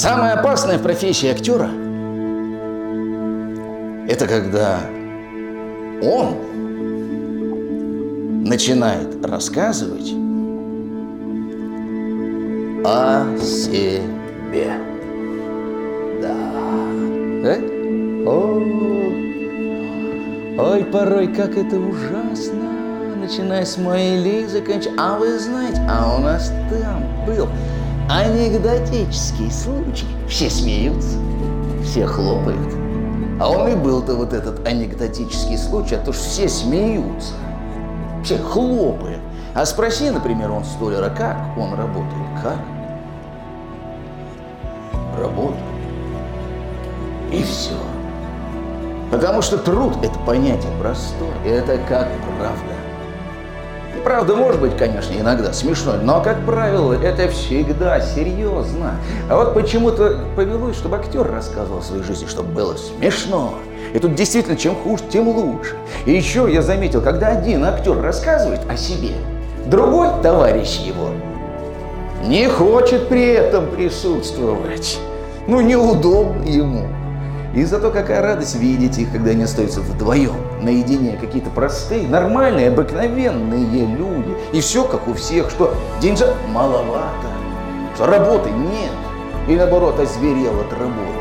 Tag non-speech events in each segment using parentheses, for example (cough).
Самая опасная профессия актера – это когда он начинает рассказывать о себе. Да. Да? О, ой, порой как это ужасно. Начиная с моей заканчивая. А вы знаете, а у нас там был анекдотический случай. Все смеются, все хлопают. А он и был-то вот этот анекдотический случай, а то что все смеются, все хлопают. А спроси, например, он столяра, как он работает, как? Работает. И все. Потому что труд – это понятие простое, это как правда. Правда, может быть, конечно, иногда смешно, но, как правило, это всегда серьезно. А вот почему-то повелось, чтобы актер рассказывал о своей жизни, чтобы было смешно. И тут действительно, чем хуже, тем лучше. И еще я заметил, когда один актер рассказывает о себе, другой товарищ его не хочет при этом присутствовать. Ну, неудобно ему. И зато какая радость видеть их, когда они остаются вдвоем, наедине, какие-то простые, нормальные, обыкновенные люди. И все как у всех, что деньжат маловато, что работы нет, и наоборот озверел от работы.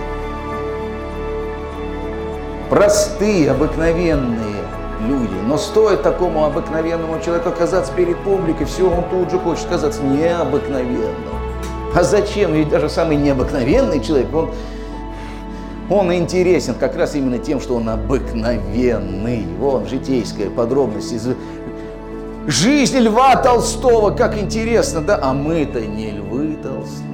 Простые, обыкновенные люди. Но стоит такому обыкновенному человеку оказаться перед публикой, все, он тут же хочет казаться необыкновенным. А зачем? Ведь даже самый необыкновенный человек, он он интересен как раз именно тем, что он обыкновенный. Вон, житейская подробность из жизни Льва Толстого, как интересно, да? А мы-то не львы толстые.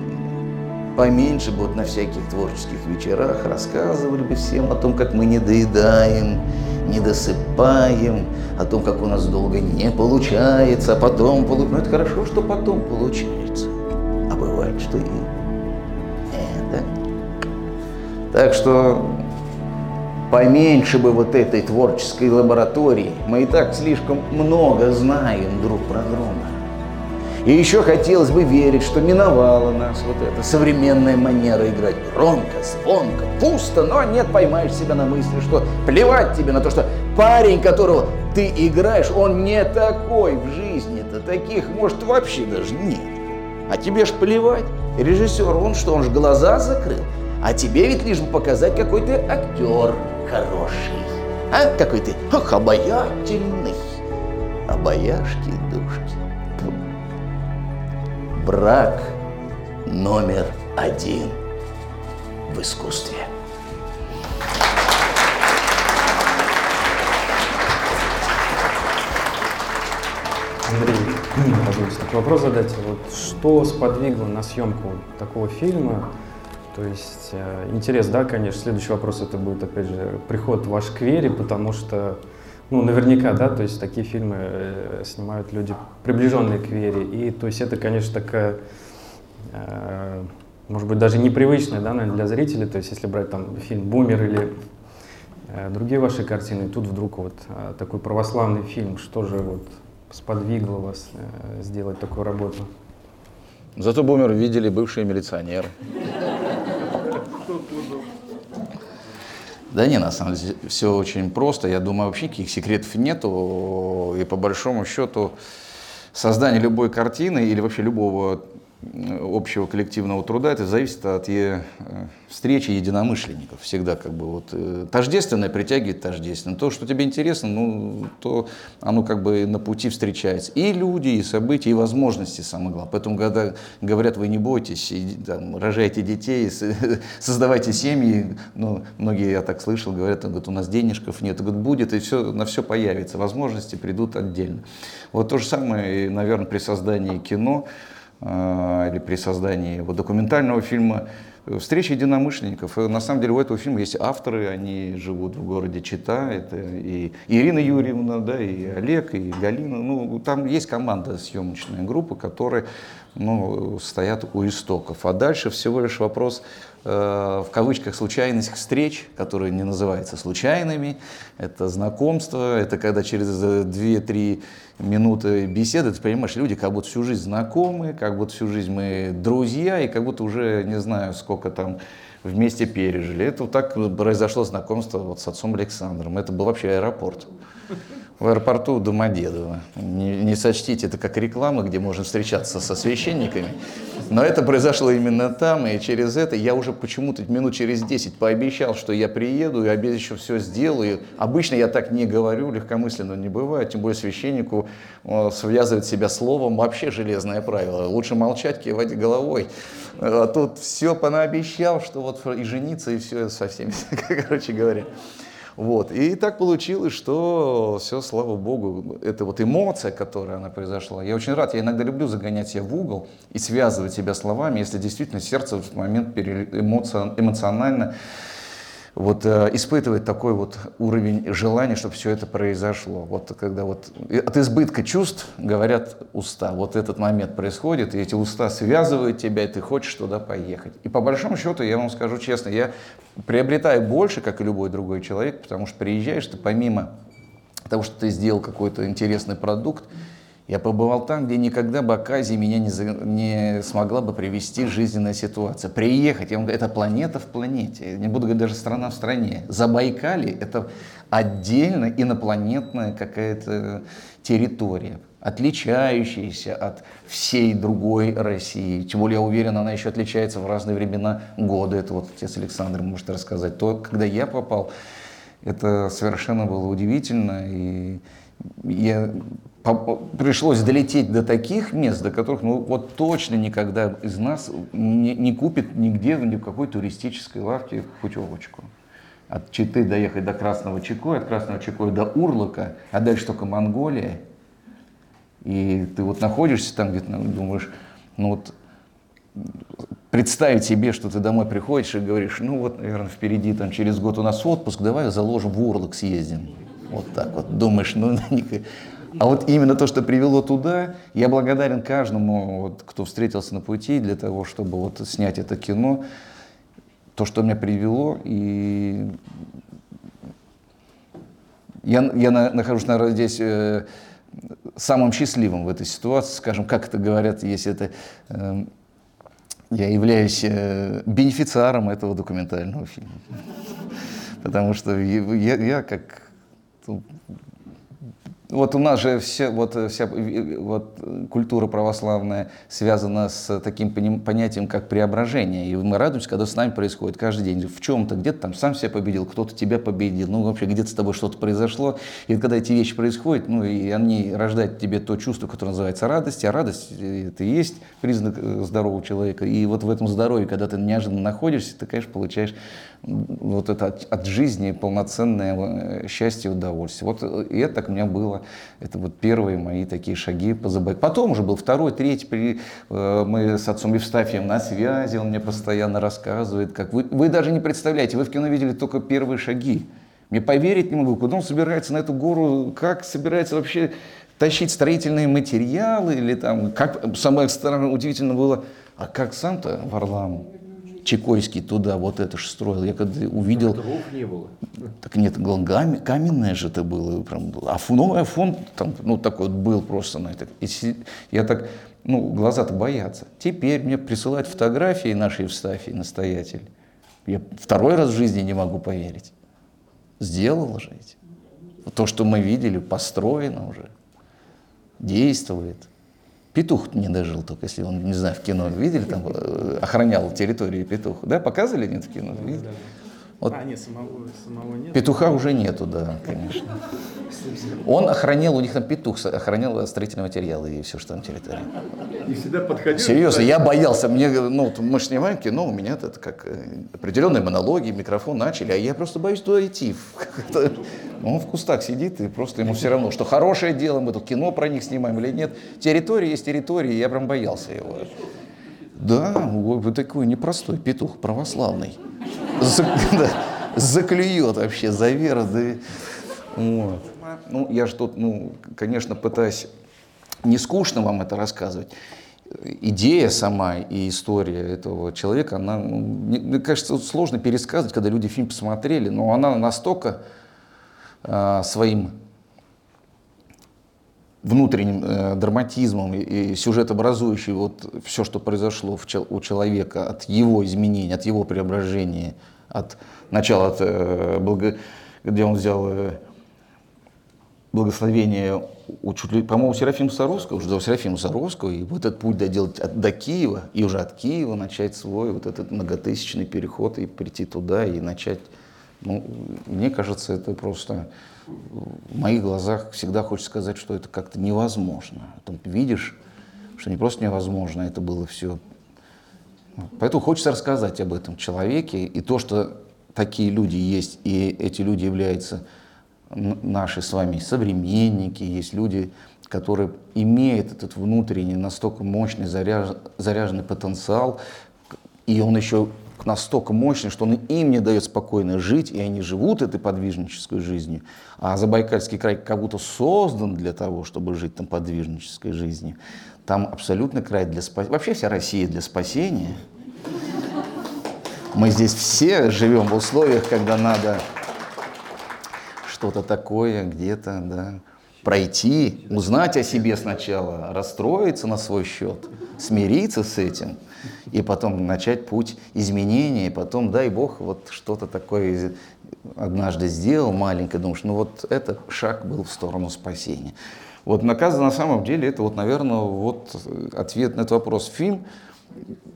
Поменьше бы вот на всяких творческих вечерах рассказывали бы всем о том, как мы не доедаем, не досыпаем, о том, как у нас долго не получается, а потом получается. Ну, это хорошо, что потом получается. А бывает, что и так что поменьше бы вот этой творческой лаборатории. Мы и так слишком много знаем друг про друга. И еще хотелось бы верить, что миновала нас вот эта современная манера играть громко, звонко, пусто, но нет, поймаешь себя на мысли, что плевать тебе на то, что парень, которого ты играешь, он не такой в жизни-то, таких, может, вообще даже нет. А тебе ж плевать. Режиссер, он что, он же глаза закрыл? А тебе ведь лишь бы показать, какой ты актер хороший. А? Какой ты ох, обаятельный. Обаяшки, душки. Брак номер один в искусстве. Андрей, пожалуйста, вопрос задать. Вот что сподвигло на съемку такого фильма? То есть э, интерес, да, конечно. Следующий вопрос это будет, опять же, приход ваш к вере, потому что, ну, наверняка, да, то есть такие фильмы э, снимают люди, приближенные к вере. И, то есть это, конечно, такая, э, может быть, даже непривычная, да, наверное, для зрителей. То есть если брать там фильм «Бумер» или другие ваши картины, тут вдруг вот такой православный фильм, что же вот сподвигло вас сделать такую работу? Зато «Бумер» видели бывшие милиционеры. Да не, на самом деле все очень просто. Я думаю, вообще никаких секретов нету. И по большому счету создание любой картины или вообще любого общего коллективного труда, это зависит от э, встречи единомышленников. Всегда как бы вот э, тождественное притягивает тождественное. То, что тебе интересно, ну, то оно как бы на пути встречается. И люди, и события, и возможности, самое главное. Поэтому, когда говорят, вы не бойтесь, и, там, рожайте детей, (laughs) создавайте семьи, ну, многие, я так слышал, говорят, говорят у нас денежков нет. Говорят, будет, и все, на все появится. Возможности придут отдельно. Вот то же самое, наверное, при создании кино. Э, или при создании вот, документального фильма встреча единомышленников. И на самом деле у этого фильма есть авторы, они живут в городе Чита, это и Ирина Юрьевна, да, и Олег, и Галина. Ну, там есть команда, съемочная группа, которые ну, стоят у истоков. А дальше всего лишь вопрос в кавычках случайных встреч, которые не называются случайными. Это знакомство, это когда через 2-3 минуты беседы ты понимаешь, люди как будто всю жизнь знакомы, как будто всю жизнь мы друзья, и как будто уже не знаю, сколько там вместе пережили. Это вот так произошло знакомство вот с отцом Александром. Это был вообще аэропорт. В аэропорту Домодедово. Не, не сочтите это как реклама, где можно встречаться со священниками. Но это произошло именно там, и через это я уже почему-то минут через 10 пообещал, что я приеду и еще все сделаю. Обычно я так не говорю, легкомысленно не бывает, тем более священнику э, связывать себя словом вообще железное правило. Лучше молчать, кивать головой. А тут все понаобещал, что вот и жениться, и все со всеми, (laughs) короче говоря. Вот. И так получилось, что все, слава богу, это вот эмоция, которая она произошла. Я очень рад, я иногда люблю загонять себя в угол и связывать себя словами, если действительно сердце в момент эмоционально вот э, испытывает такой вот уровень желания, чтобы все это произошло. Вот когда вот от избытка чувств говорят уста. Вот этот момент происходит, и эти уста связывают тебя, и ты хочешь туда поехать. И по большому счету, я вам скажу честно, я приобретаю больше, как и любой другой человек, потому что приезжаешь ты помимо того, что ты сделал какой-то интересный продукт, я побывал там, где никогда бы оказия меня не, за, не смогла бы привести жизненная ситуация. Приехать, я вам говорю, это планета в планете, я не буду говорить даже страна в стране. Забайкалье – это отдельно инопланетная какая-то территория, отличающаяся от всей другой России. Тем более, я уверен, она еще отличается в разные времена года. Это вот отец Александр может рассказать. То, когда я попал, это совершенно было удивительно. И я пришлось долететь до таких мест, до которых ну, вот точно никогда из нас не, не купит нигде, ни в какой туристической лавке путевочку. От Читы доехать до Красного Чекоя, от Красного Чекоя до Урлака, а дальше только Монголия. И ты вот находишься там где-то, думаешь, ну вот представить себе, что ты домой приходишь и говоришь, ну вот, наверное, впереди там через год у нас отпуск, давай заложим в Урлак съездим. Вот так вот. Думаешь, ну, (laughs) а вот именно то, что привело туда, я благодарен каждому, вот, кто встретился на пути для того, чтобы вот снять это кино. То, что меня привело, и я, я нахожусь, наверное, здесь э, самым счастливым в этой ситуации, скажем, как это говорят, если это э, я являюсь э, бенефициаром этого документального фильма. (laughs) Потому что я, я как вот у нас же все, вот, э, вся э, вот, культура православная связана с таким понятием, как преображение. И мы радуемся, когда с нами происходит каждый день. В чем-то, где-то там сам себя победил, кто-то тебя победил, ну вообще где-то с тобой что-то произошло. И когда эти вещи происходят, ну и они рождают в тебе то чувство, которое называется радость, а радость э, это и есть признак здорового человека. И вот в этом здоровье, когда ты неожиданно находишься, ты, конечно, получаешь вот это от, от жизни полноценное счастье и удовольствие. Вот и это у меня было. Это вот первые мои такие шаги по ЗБ. Потом уже был второй, третий. При, э, мы с отцом Евстафием на связи, он мне постоянно рассказывает, как вы, вы даже не представляете, вы в кино видели только первые шаги. Мне поверить не могу, куда он собирается на эту гору, как собирается вообще тащить строительные материалы, или там, как, самое странное, удивительно было, а как сам-то Варлам Чекойский туда вот это же строил. Я когда увидел... Дров не было. Так нет, каменное же это было. Прям, а фон, ну, а фон там, ну, такой вот был просто на это. Я так, ну, глаза-то боятся. Теперь мне присылают фотографии нашей Евстафии, настоятель. Я второй раз в жизни не могу поверить. Сделал же эти. То, что мы видели, построено уже, действует. Петух не дожил только, если он, не знаю, в кино видели, там э, охранял территорию петух. Да, показывали нет в кино? Видели? Вот а, нет, самого, самого нет. Петуха уже нету, да, конечно. Он охранял, у них там петух охранял строительные материалы и все, что там территория. И всегда подходил? Серьезно, я боялся, мне, ну, мы же снимаем кино, у меня это как э, определенные монологи, микрофон начали, а я просто боюсь туда идти. (laughs) Он в кустах сидит, и просто ему все равно, что хорошее дело, мы тут кино про них снимаем или нет. Территория есть территория, я прям боялся его. Да, вы такой непростой петух, православный. (laughs) Заклюет вообще за веру. Да. Вот. Ну, я же тут, ну, конечно, пытаюсь не скучно вам это рассказывать. идея сама и история этого человека, она, ну, мне, кажется, сложно пересказывать, когда люди фильм посмотрели, но она настолько э, своим внутренним э, драматизмом и, и сюжетообразующий вот все, что произошло в, у человека от его изменений, от его преображения, от начала, от, э, благо, где он взял э, благословение у чуть ли, по-моему, Серафима Саровского, уже до Серафима Саровского, и вот этот путь доделать от, до Киева, и уже от Киева начать свой вот этот многотысячный переход и прийти туда и начать, ну, мне кажется, это просто в моих глазах всегда хочется сказать, что это как-то невозможно. Потом видишь, что не просто невозможно, это было все. Поэтому хочется рассказать об этом человеке, и то, что такие люди есть, и эти люди являются наши с вами современники, есть люди, которые имеют этот внутренний настолько мощный заряж, заряженный потенциал, и он еще настолько мощный, что он им не дает спокойно жить, и они живут этой подвижнической жизнью. А Забайкальский край как будто создан для того, чтобы жить там подвижнической жизнью. Там абсолютно край для спасения. Вообще вся Россия для спасения. Мы здесь все живем в условиях, когда надо что-то такое где-то, да, пройти, узнать о себе сначала, расстроиться на свой счет, смириться с этим, и потом начать путь изменений, и потом, дай Бог, вот что-то такое однажды сделал маленькое, думаешь, ну вот это шаг был в сторону спасения. Вот наказано на самом деле, это вот, наверное, вот ответ на этот вопрос. Фильм,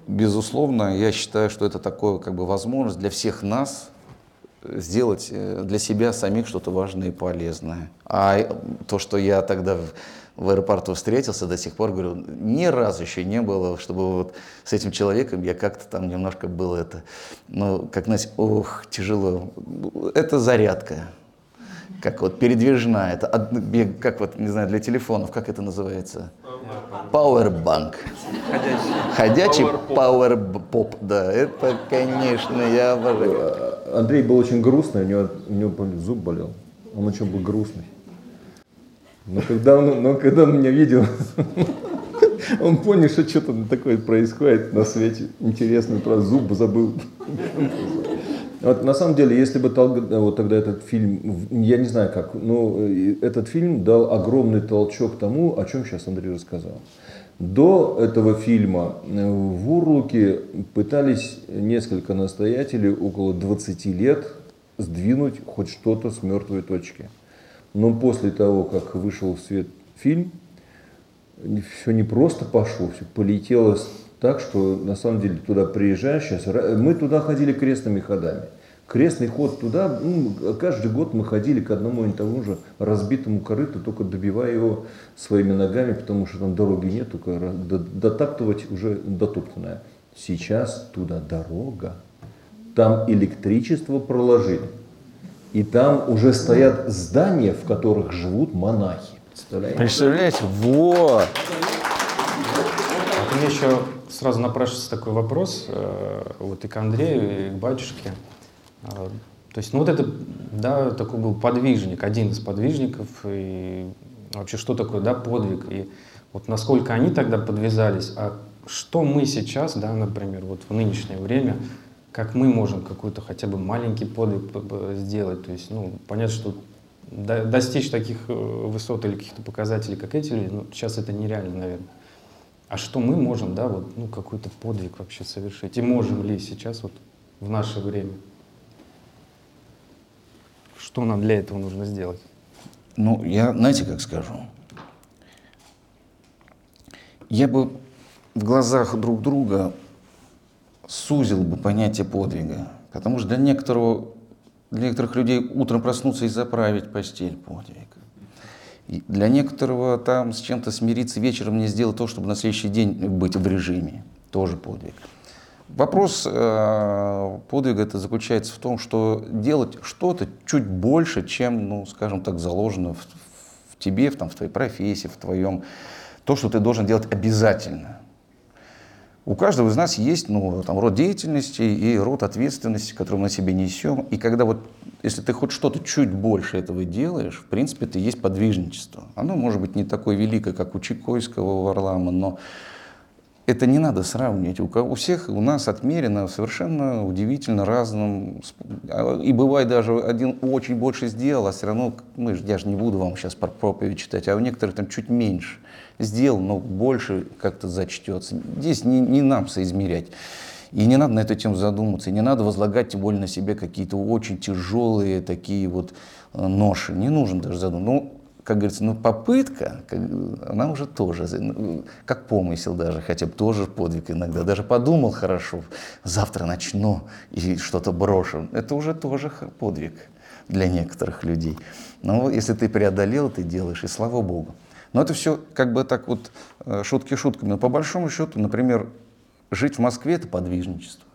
безусловно, я считаю, что это такое, как бы, возможность для всех нас, сделать э, для себя самих что-то важное и полезное. А то, что я тогда в, аэропорту встретился, до сих пор говорю, ни разу еще не было, чтобы вот с этим человеком я как-то там немножко был это, ну, как, знаете, ох, тяжело. Это зарядка, как вот передвижная, это как вот, не знаю, для телефонов, как это называется? Powerbank. Ходячий power да, это, конечно, я обожаю. Андрей был очень грустный, у него, у него зуб болел. Он очень был грустный. Но когда он, но когда он меня видел, (laughs) он понял, что что-то такое происходит на свете. Интересно, про зуб забыл. (laughs) Вот на самом деле, если бы вот тогда этот фильм, я не знаю как, но этот фильм дал огромный толчок тому, о чем сейчас Андрей рассказал. До этого фильма э, в Урлуке пытались несколько настоятелей около 20 лет сдвинуть хоть что-то с мертвой точки. Но после того, как вышел в свет фильм, все не просто пошло, все полетело так, что на самом деле туда приезжаешь сейчас. Мы туда ходили крестными ходами. Крестный ход туда, ну, каждый год мы ходили к одному и тому же разбитому корыту, только добивая его своими ногами, потому что там дороги нет, только дотаптывать уже дотоптанное. Сейчас туда дорога, там электричество проложили, и там уже стоят здания, в которых живут монахи. Представляете? Представляете? Вот. А мне еще сразу напрашивается такой вопрос, э, вот и к Андрею, и к батюшке. А, то есть, ну вот это, да, такой был подвижник, один из подвижников, и вообще что такое, да, подвиг, и вот насколько они тогда подвязались, а что мы сейчас, да, например, вот в нынешнее время, как мы можем какой-то хотя бы маленький подвиг сделать, то есть, ну, понятно, что достичь таких э, высот или каких-то показателей, как эти люди, ну, сейчас это нереально, наверное. А что мы можем, да, вот, ну, какой-то подвиг вообще совершить? И можем ли сейчас вот в наше время? Что нам для этого нужно сделать? Ну, я, знаете, как скажу? Я бы в глазах друг друга сузил бы понятие подвига. Потому что для, некоторого, для некоторых людей утром проснуться и заправить постель – подвиг. И для некоторого там с чем-то смириться вечером не сделать то, чтобы на следующий день быть в режиме – тоже подвиг. Вопрос э, подвига это заключается в том, что делать что-то чуть больше, чем, ну, скажем так, заложено в, в тебе, в, там, в твоей профессии, в твоем, то, что ты должен делать обязательно. У каждого из нас есть ну, там, род деятельности и род ответственности, который мы на себе несем. И когда вот, если ты хоть что-то чуть больше этого делаешь, в принципе, это есть подвижничество. Оно может быть не такое великое, как у Чайковского, у Варлама, но это не надо сравнивать. У, у всех у нас отмерено совершенно удивительно разным. А, и бывает даже один очень больше сделал, а все равно, мы, я же не буду вам сейчас про проповедь читать, а у некоторых там чуть меньше сделал, но больше как-то зачтется. Здесь не, не нам соизмерять. И не надо на эту тему задуматься, и не надо возлагать тем более на себе какие-то очень тяжелые такие вот э, ноши. Не нужно даже задуматься. Ну, как говорится, ну попытка, как, она уже тоже, ну, как помысел даже, хотя бы тоже подвиг иногда. Даже подумал хорошо, завтра начну и что-то брошу. Это уже тоже подвиг для некоторых людей. Но если ты преодолел, ты делаешь, и слава Богу. Но это все как бы так вот э, шутки шутками. Но по большому счету, например, жить в Москве – это подвижничество.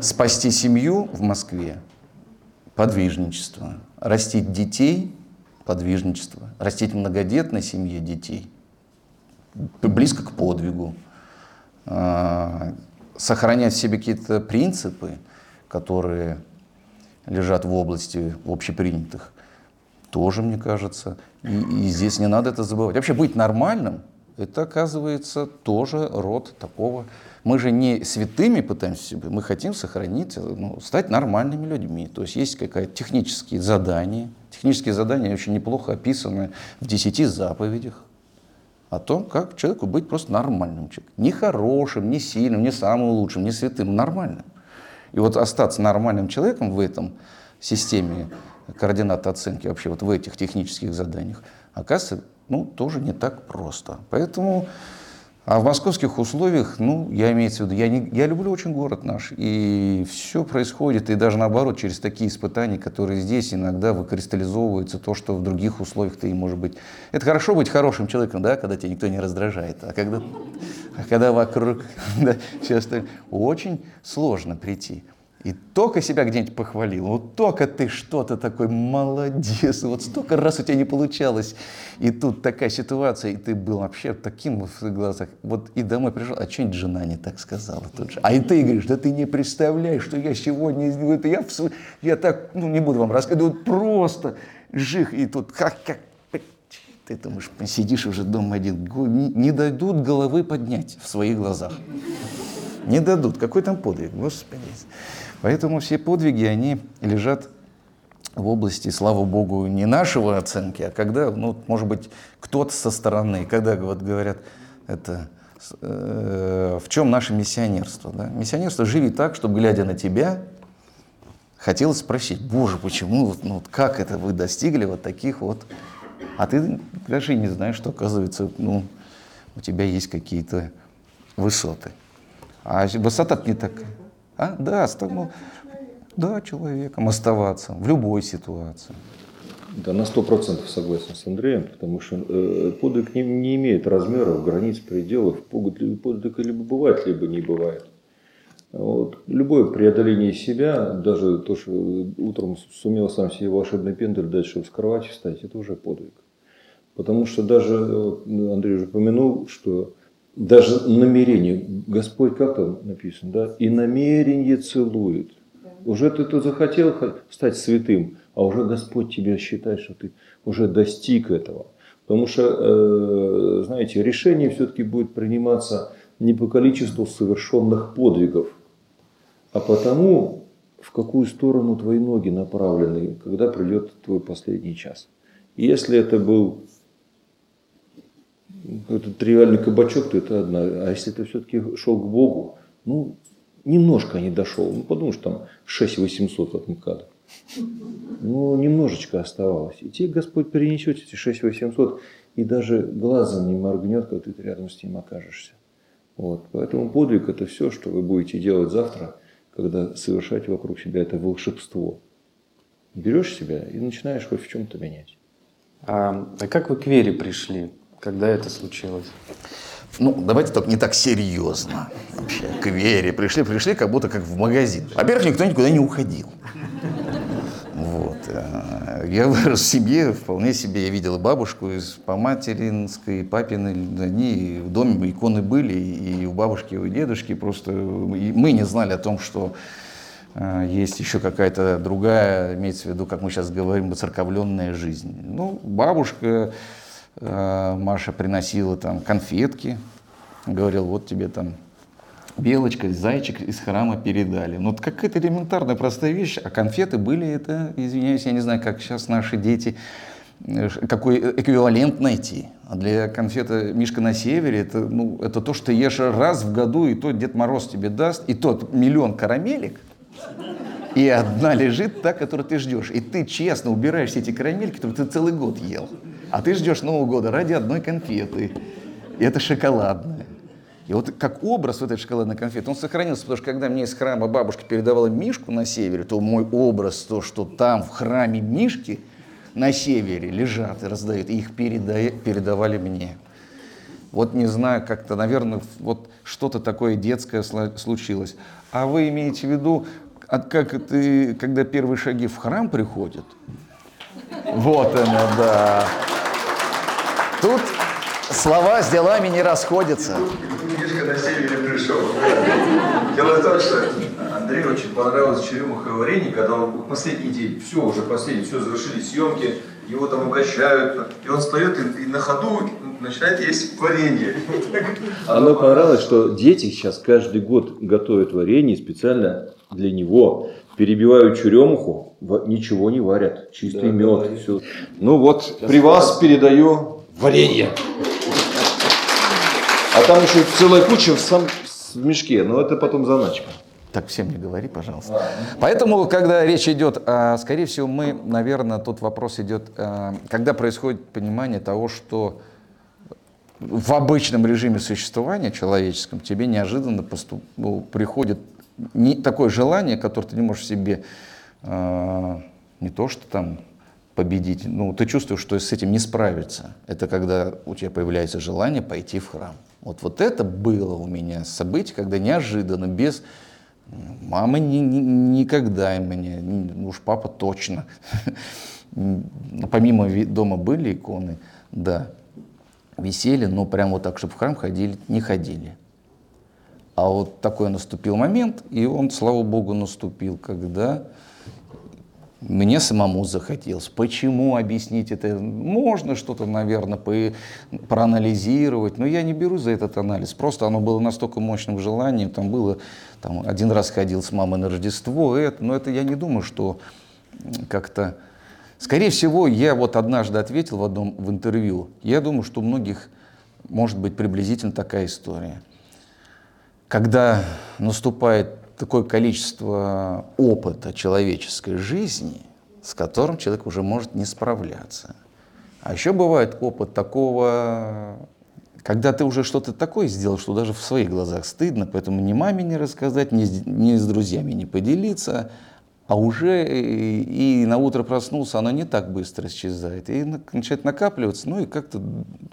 Спасти семью в Москве – подвижничество. Растить детей – подвижничество. Растить многодетной семье детей – близко к подвигу. А, сохранять в себе какие-то принципы, которые лежат в области общепринятых, тоже, мне кажется. И, и здесь не надо это забывать. Вообще быть нормальным – это, оказывается, тоже род такого. Мы же не святыми пытаемся себе, мы хотим сохранить, ну, стать нормальными людьми. То есть есть какие-то технические задания. Технические задания очень неплохо описаны в десяти заповедях о том, как человеку быть просто нормальным человеком. Не хорошим, не сильным, не самым лучшим, не святым, нормальным. И вот остаться нормальным человеком в этом системе координат оценки, вообще вот в этих технических заданиях, оказывается, ну, тоже не так просто. Поэтому, а в московских условиях, ну, я имею в виду, я, не, я люблю очень город наш, и все происходит, и даже наоборот, через такие испытания, которые здесь иногда выкристаллизовываются, то, что в других условиях ты, может быть... Это хорошо быть хорошим человеком, да, когда тебя никто не раздражает, а когда, а когда вокруг (laughs) да, все остальное, очень сложно прийти. И только себя где-нибудь похвалил, вот только ты что-то такой молодец, вот столько раз у тебя не получалось, и тут такая ситуация, и ты был вообще таким в глазах, вот и домой пришел, а что-нибудь жена не так сказала тут же. А и ты говоришь, да ты не представляешь, что я сегодня, вот я, я так, ну не буду вам рассказывать, вот просто жих, и тут как, как, ты думаешь, сидишь уже дома один, не, дадут головы поднять в своих глазах. Не дадут. Какой там подвиг, Господи. Поэтому все подвиги, они лежат в области, слава богу, не нашего оценки, а когда, ну, может быть, кто-то со стороны, когда вот говорят, это э, в чем наше миссионерство? Да? Миссионерство живи так, чтобы, глядя на тебя, хотелось спросить, боже, почему, вот, ну, как это вы достигли вот таких вот, а ты даже не знаешь, что, оказывается, ну, у тебя есть какие-то высоты. А высота не такая. А? Да, ну, да, человеком оставаться в любой ситуации. Да, на сто процентов согласен с Андреем, потому что э, подвиг не, не имеет размеров, границ, пределов. Подвиг либо бывает, либо не бывает. Вот. Любое преодоление себя, даже то, что утром сумел сам себе волшебный пендель дать, чтобы с кровати встать, это уже подвиг. Потому что даже, Андрей уже упомянул, что даже намерение, Господь как там написано, да, и намерение целует. Да. Уже ты тут захотел стать святым, а уже Господь тебя считает, что ты уже достиг этого. Потому что, э, знаете, решение все-таки будет приниматься не по количеству совершенных подвигов, а потому, в какую сторону твои ноги направлены, когда придет твой последний час. И если это был это тривиальный кабачок, то это одна. А если ты все-таки шел к Богу, ну, немножко не дошел. Ну, подумаешь, там 6 800 от МКАДа. Ну, немножечко оставалось. И тебе Господь перенесет эти 6 800 и даже глазом не моргнет, когда ты рядом с ним окажешься. Вот. Поэтому подвиг – это все, что вы будете делать завтра, когда совершать вокруг себя это волшебство. Берешь себя и начинаешь хоть в чем-то менять. А, а как вы к вере пришли? Когда это случилось? Ну, давайте только не так серьезно. Вообще, к вере пришли, пришли как будто как в магазин. Во-первых, никто никуда не уходил. Вот. Э, я вырос в семье, вполне себе я видел бабушку из по материнской, папиной, они в доме иконы были, и у бабушки, и у дедушки, просто мы не знали о том, что э, есть еще какая-то другая, имеется в виду, как мы сейчас говорим, церковленная жизнь. Ну, бабушка Маша приносила там конфетки, говорил, вот тебе там белочка, зайчик из храма передали. Ну, вот какая-то элементарная простая вещь, а конфеты были это, извиняюсь, я не знаю, как сейчас наши дети, э, какой эквивалент найти. А для конфеты «Мишка на севере» это, ну, это то, что ты ешь раз в году, и то Дед Мороз тебе даст, и тот миллион карамелек, и одна лежит та, которую ты ждешь. И ты честно убираешь все эти карамельки, которые ты целый год ел. А ты ждешь Нового года ради одной конфеты. И это шоколадная. И вот как образ вот этой шоколадной конфеты, он сохранился, потому что когда мне из храма бабушка передавала Мишку на севере, то мой образ, то, что там в храме Мишки на севере лежат и раздают, и их переда- передавали мне. Вот не знаю, как-то, наверное, вот что-то такое детское случилось. А вы имеете в виду, от как ты, когда первые шаги в храм приходят? Вот оно, да. Тут слова с делами не расходятся. Мишка на севере пришел. Дело в том, что Андрею очень понравилось черемуховое варенье, когда он последний день, все уже последний, все завершили съемки, его там угощают, и он встает и, и на ходу начинает есть варенье. Мне понравилось, что дети сейчас каждый год готовят варенье специально для него. Перебивают черемуху, ничего не варят, чистый мед. Все. Ну вот, при вас передаю варенье. А там еще целая куча в, сам, в мешке, но это потом заначка. Так всем не говори, пожалуйста. Поэтому, когда речь идет, а, скорее всего, мы, наверное, тут вопрос идет, а, когда происходит понимание того, что в обычном режиме существования человеческом тебе неожиданно поступ- ну, приходит не, такое желание, которое ты не можешь себе а, не то что там победить, ну ты чувствуешь, что с этим не справиться. Это когда у тебя появляется желание пойти в храм. Вот, вот это было у меня событие, когда неожиданно, без мамы ни- ни- никогда и мне, ну уж папа точно. (laughs) Помимо дома были иконы, да, висели, но прям вот так, чтобы в храм ходили, не ходили. А вот такой наступил момент, и он, слава богу, наступил, когда мне самому захотелось. Почему объяснить это? Можно что-то, наверное, по- проанализировать, но я не беру за этот анализ. Просто оно было настолько мощным желанием. Там было, там, один раз ходил с мамой на Рождество, это, но это я не думаю, что как-то... Скорее всего, я вот однажды ответил в одном в интервью, я думаю, что у многих может быть приблизительно такая история когда наступает такое количество опыта человеческой жизни, с которым человек уже может не справляться. А еще бывает опыт такого, когда ты уже что-то такое сделал, что даже в своих глазах стыдно, поэтому ни маме не рассказать, ни с, ни с друзьями не поделиться, а уже и, и на утро проснулся, оно не так быстро исчезает. И на- начинает накапливаться, ну и как-то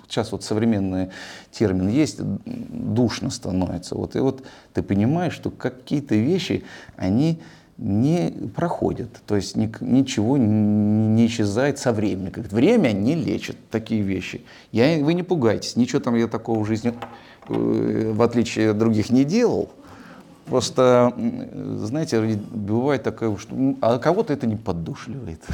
сейчас вот современный термин есть, душно становится. Вот, и вот ты понимаешь, что какие-то вещи, они не проходят, то есть ничего не исчезает со временем. Как время не лечит такие вещи. Я, вы не пугайтесь, ничего там я такого в жизни, э, в отличие от других, не делал. Просто, знаете, бывает такое, что а кого-то это не поддушливает. (laughs)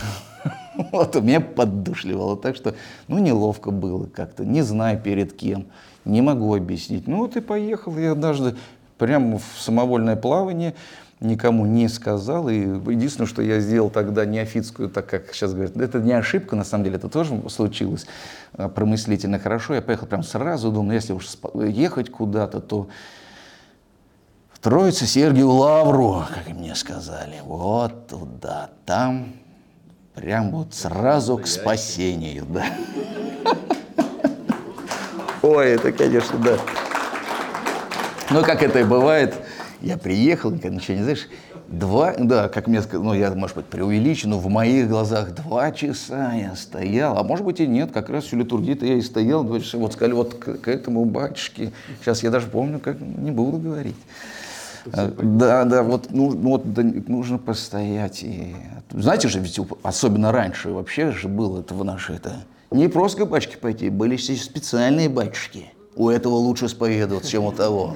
Вот у меня поддушливало, так что, ну, неловко было как-то, не знаю перед кем, не могу объяснить. Ну, вот и поехал я однажды прямо в самовольное плавание, никому не сказал. И единственное, что я сделал тогда неофитскую, так как сейчас говорят, это не ошибка, на самом деле, это тоже случилось а, промыслительно хорошо. Я поехал прям сразу, думаю, если уж ехать куда-то, то в Троице Сергию Лавру, как мне сказали. Вот туда, там, прям вот сразу к спасению, да. Ой, это, конечно, да. Ну, как это и бывает, я приехал, никогда ничего не знаешь, два, да, как мне сказали, ну, я, может быть, преувеличен, но в моих глазах два часа я стоял, а может быть и нет, как раз всю литургию-то я и стоял, два часа, вот сказали, вот к, к этому батюшке, сейчас я даже помню, как, не буду говорить. А, Да, да, вот, ну, ну, вот да, нужно постоять. И... Знаете же, ведь особенно раньше вообще же было это в нашей это. Не просто к батюшке пойти, были специальные батюшки. У этого лучше исповедоваться, чем у того.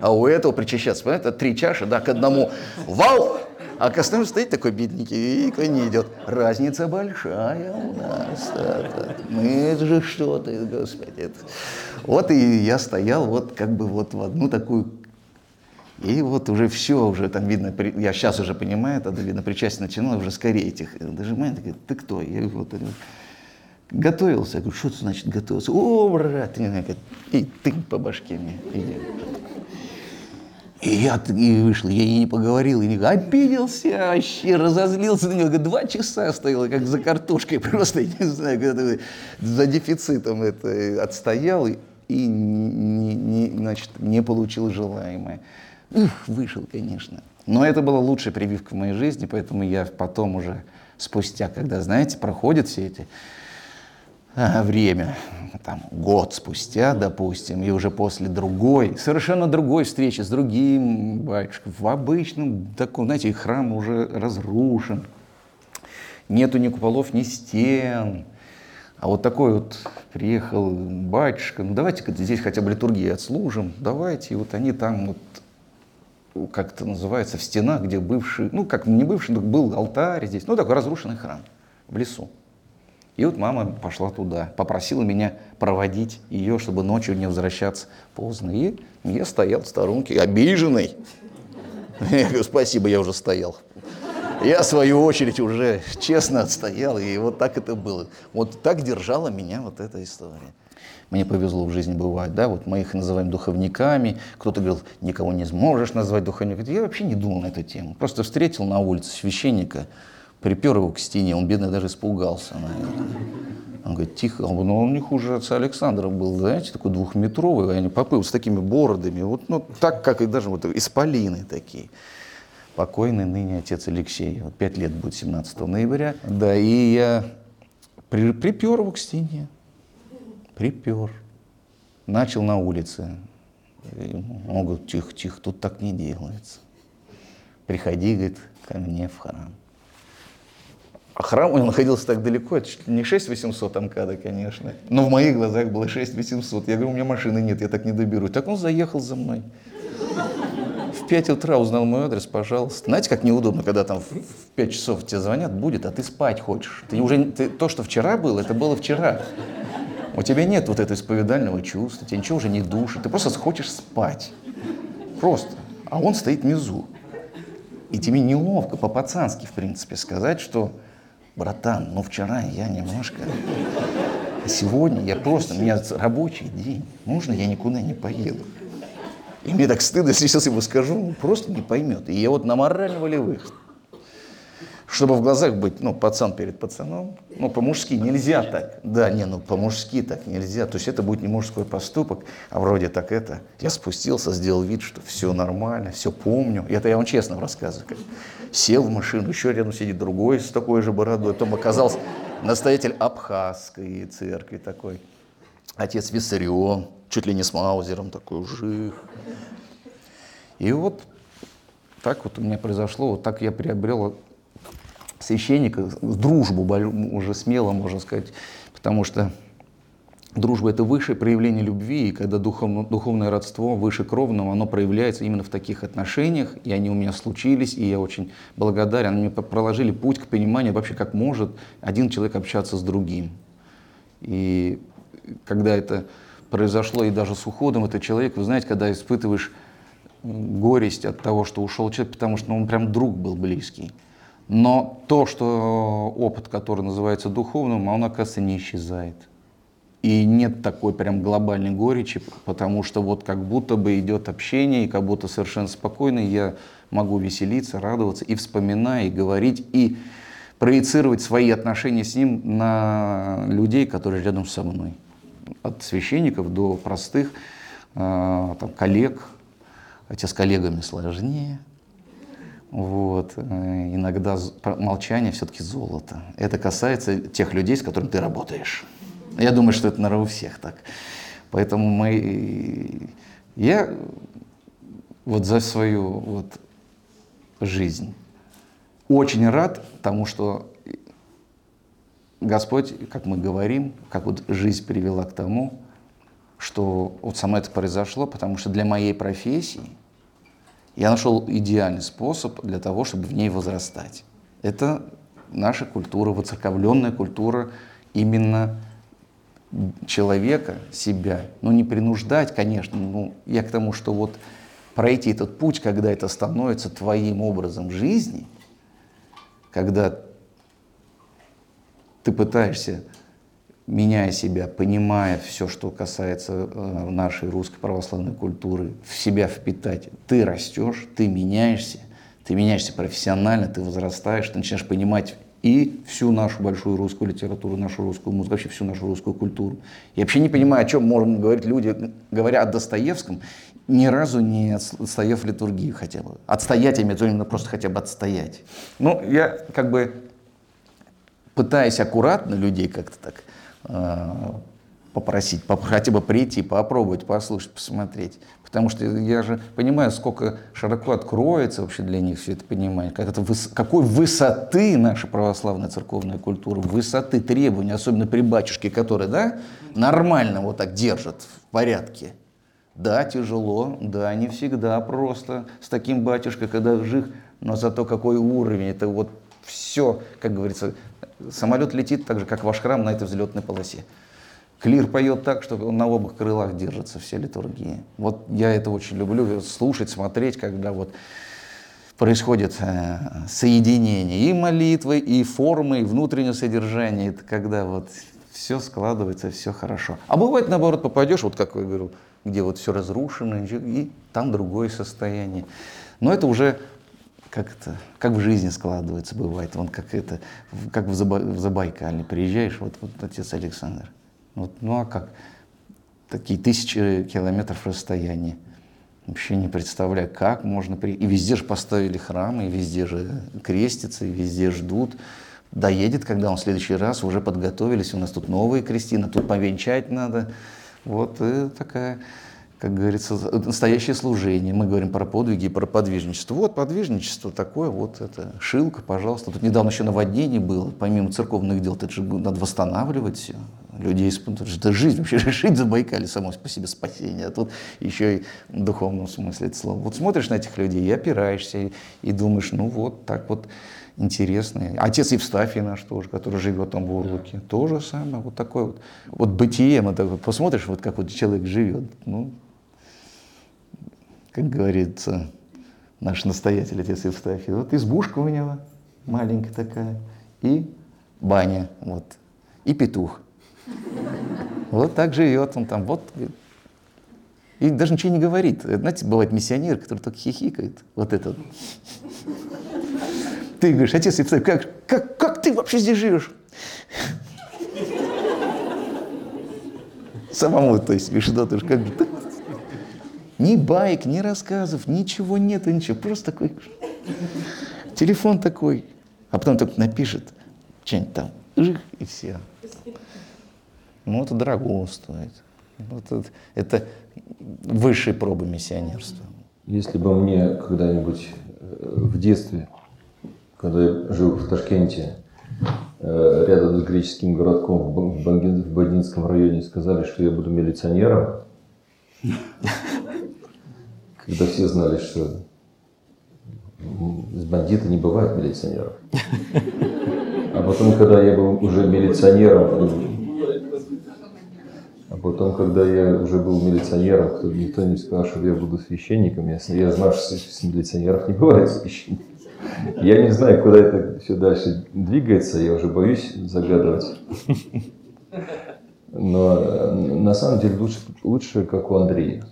А у этого причащаться, понятно, три чаши, да, к одному вал, А Костромский стоит такой бедненький и никто не идет. Разница большая у нас. Это, мы же что ты, господи. Это. Вот и я стоял вот как бы вот в одну такую и вот уже все, уже там видно, я сейчас уже понимаю, тогда видно, причастие начинало уже скорее этих дожимает, говорит, ты кто? Я вот готовился. Я говорю, что это значит готовился? О, брат, и ты по башке мне. И я и вышел, я ей не поговорил, и не обиделся, вообще разозлился на него. Два часа стоял, как за картошкой, просто, я не знаю, когда за дефицитом это отстоял и, и не, не, значит, не получил желаемое. Ух, вышел, конечно. Но это была лучшая прививка в моей жизни, поэтому я потом уже, спустя, когда, знаете, проходят все эти а, время, там, год спустя, допустим, и уже после другой, совершенно другой встречи с другим батюшкой, в обычном таком, знаете, храм уже разрушен, нету ни куполов, ни стен, а вот такой вот приехал батюшка, ну давайте здесь хотя бы литургии отслужим, давайте, и вот они там вот как это называется, в стенах, где бывший, ну, как не бывший, но был алтарь здесь, ну, такой разрушенный храм в лесу. И вот мама пошла туда, попросила меня проводить ее, чтобы ночью не возвращаться поздно. И я стоял в сторонке, обиженный. (laughs) Я говорю, спасибо, я уже стоял. Я, в свою очередь, уже честно отстоял, и вот так это было. Вот так держала меня вот эта история. Мне повезло в жизни бывать, да, вот мы их называем духовниками, кто-то говорил, никого не сможешь назвать духовником. Я вообще не думал на эту тему. Просто встретил на улице священника, припер его к стене, он, бедный, даже испугался, наверное. Он говорит, тихо, он ну он не хуже отца Александра был, знаете, такой двухметровый, они попы вот с такими бородами, вот ну, так, как и даже вот исполины такие. Покойный ныне отец Алексей, вот пять лет будет 17 ноября. Да, и я при, припер его к стене припер, начал на улице. Он говорит, тихо, тихо, тут так не делается. Приходи, говорит, ко мне в храм. А храм он находился так далеко, это не 6800 МКАДа, конечно, но в моих глазах было 6800. Я говорю, у меня машины нет, я так не доберусь. Так он заехал за мной. В 5 утра узнал мой адрес, пожалуйста. Знаете, как неудобно, когда там в 5 часов тебе звонят, будет, а ты спать хочешь. Ты уже, ты, то, что вчера было, это было вчера. У тебя нет вот этого исповедального чувства, тебя ничего уже не душит, ты просто хочешь спать. Просто. А он стоит внизу. И тебе неловко, по-пацански, в принципе, сказать, что, братан, ну вчера я немножко, а сегодня я просто, у меня рабочий день, можно я никуда не поеду? И мне так стыдно, если сейчас ему скажу, он просто не поймет. И я вот на морально-волевых чтобы в глазах быть, ну, пацан перед пацаном, ну, по-мужски нельзя так. Да, не, ну, по-мужски так нельзя. То есть это будет не мужской поступок, а вроде так это. Я спустился, сделал вид, что все нормально, все помню. И это я вам честно рассказываю. Как сел в машину, еще рядом сидит другой с такой же бородой. Потом оказался настоятель Абхазской церкви такой. Отец Виссарион, чуть ли не с Маузером такой, жив. И вот так вот у меня произошло, вот так я приобрел священника, дружбу уже смело можно сказать, потому что дружба – это высшее проявление любви, и когда духовно, духовное родство выше кровного, оно проявляется именно в таких отношениях, и они у меня случились, и я очень благодарен. Они мне проложили путь к пониманию вообще, как может один человек общаться с другим. И когда это произошло, и даже с уходом этого человека, вы знаете, когда испытываешь горесть от того, что ушел человек, потому что ну, он прям друг был близкий. Но то, что опыт, который называется духовным, он, оказывается, не исчезает. И нет такой прям глобальной горечи, потому что вот как будто бы идет общение, и как будто совершенно спокойно я могу веселиться, радоваться, и вспоминая, и говорить, и проецировать свои отношения с ним на людей, которые рядом со мной. От священников до простых э, там, коллег, хотя с коллегами сложнее, вот. Э, иногда молчание все-таки золото. Это касается тех людей, с которыми ты работаешь. Я думаю, что это, наверное, у всех так. Поэтому мы... Я вот за свою вот жизнь очень рад тому, что Господь, как мы говорим, как вот жизнь привела к тому, что вот само это произошло, потому что для моей профессии – Я нашел идеальный способ для того, чтобы в ней возрастать. Это наша культура, воцерковленная культура именно человека, себя. Ну, не принуждать, конечно, ну, я к тому, что вот пройти этот путь, когда это становится твоим образом жизни, когда ты пытаешься, меняя себя, понимая все, что касается э, нашей русской православной культуры, в себя впитать, ты растешь, ты меняешься, ты меняешься профессионально, ты возрастаешь, ты начинаешь понимать и всю нашу большую русскую литературу, нашу русскую музыку, вообще всю нашу русскую культуру. Я вообще не понимаю, о чем можем говорить люди, говоря о Достоевском, ни разу не отстояв литургию хотя бы. Отстоять, я имею в виду, именно просто хотя бы отстоять. Ну, я как бы пытаясь аккуратно людей как-то так попросить, хотя бы прийти, попробовать, послушать, посмотреть. Потому что я же понимаю, сколько широко откроется вообще для них все это понимание, как это, какой высоты наша православная церковная культура, высоты требований, особенно при батюшке, который, да, нормально вот так держит в порядке. Да, тяжело, да, не всегда просто с таким батюшкой, когда жив, но зато какой уровень, это вот все, как говорится, самолет летит так же, как ваш храм на этой взлетной полосе. Клир поет так, что он на обоих крылах держится, все литургии. Вот я это очень люблю, слушать, смотреть, когда вот происходит э, соединение и молитвы, и формы, и внутреннее содержание, это когда вот все складывается, все хорошо. А бывает, наоборот, попадешь, вот как я говорю, где вот все разрушено, и там другое состояние. Но это уже как это, как в жизни складывается, бывает. Вон как это, как в, Заба, в Забайкалье приезжаешь, вот, вот отец Александр. Вот, ну а как? Такие тысячи километров расстояния. Вообще не представляю, как можно при... И везде же поставили храмы, и везде же крестятся, и везде ждут. Доедет, когда он в следующий раз уже подготовились, у нас тут новые крестины, тут повенчать надо. Вот и такая как говорится, настоящее служение. Мы говорим про подвиги, про подвижничество. Вот подвижничество такое, вот это шилка, пожалуйста. Тут недавно еще наводнение было, помимо церковных дел, это же надо восстанавливать все. Людей, это жизнь, вообще (laughs) решить Забайкали само по себе спасение, а тут еще и в духовном смысле это слово. Вот смотришь на этих людей и опираешься, и, и думаешь, ну вот так вот интересно. Отец Евстафий наш тоже, который живет там в Урлуке, то же самое, вот такое вот. Вот бытие, мы так, посмотришь, вот как вот человек живет, ну, как говорится, наш настоятель, отец Евстафий, вот избушка у него маленькая такая, и баня, вот, и петух. Вот так живет он там, вот, и даже ничего не говорит. Знаете, бывает миссионер, который только хихикает, вот этот. Ты говоришь, отец Евстафий, как, как, как ты вообще здесь живешь? Самому, то есть, да, ты же как бы, ни байк, ни рассказов, ничего нет, ничего. Просто такой телефон такой. А потом только напишет что-нибудь там, и все. Ну, это дорого стоит. Вот это, это высшие пробы миссионерства. Если бы мне когда-нибудь э, в детстве, когда я жил в Ташкенте, э, рядом с греческим городком в Бандинском районе, сказали, что я буду милиционером, когда все знали, что с бандита не бывает милиционеров. А потом, когда я был уже милиционером, а потом, когда я уже был милиционером, то никто не сказал, что я буду священником. Я, я знал, что с милиционеров не бывает священников. Я не знаю, куда это все дальше двигается, я уже боюсь загадывать. Но на самом деле лучше, лучше как у Андрея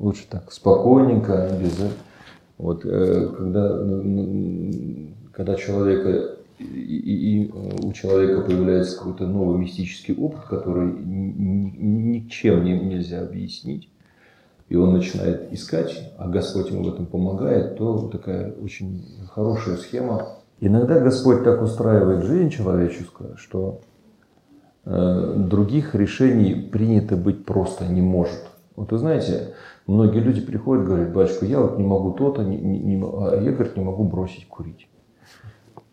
лучше так, спокойненько, без... Вот, э, когда, когда человека, и, и, и у человека появляется какой-то новый мистический опыт, который ничем не, нельзя объяснить, и он начинает искать, а Господь ему в этом помогает, то такая очень хорошая схема. Иногда Господь так устраивает жизнь человеческую, что э, других решений принято быть просто не может. Вот вы знаете, Многие люди приходят, говорят, батюшка, я вот не могу то-то, не, не, не, а я, говорит, не могу бросить курить.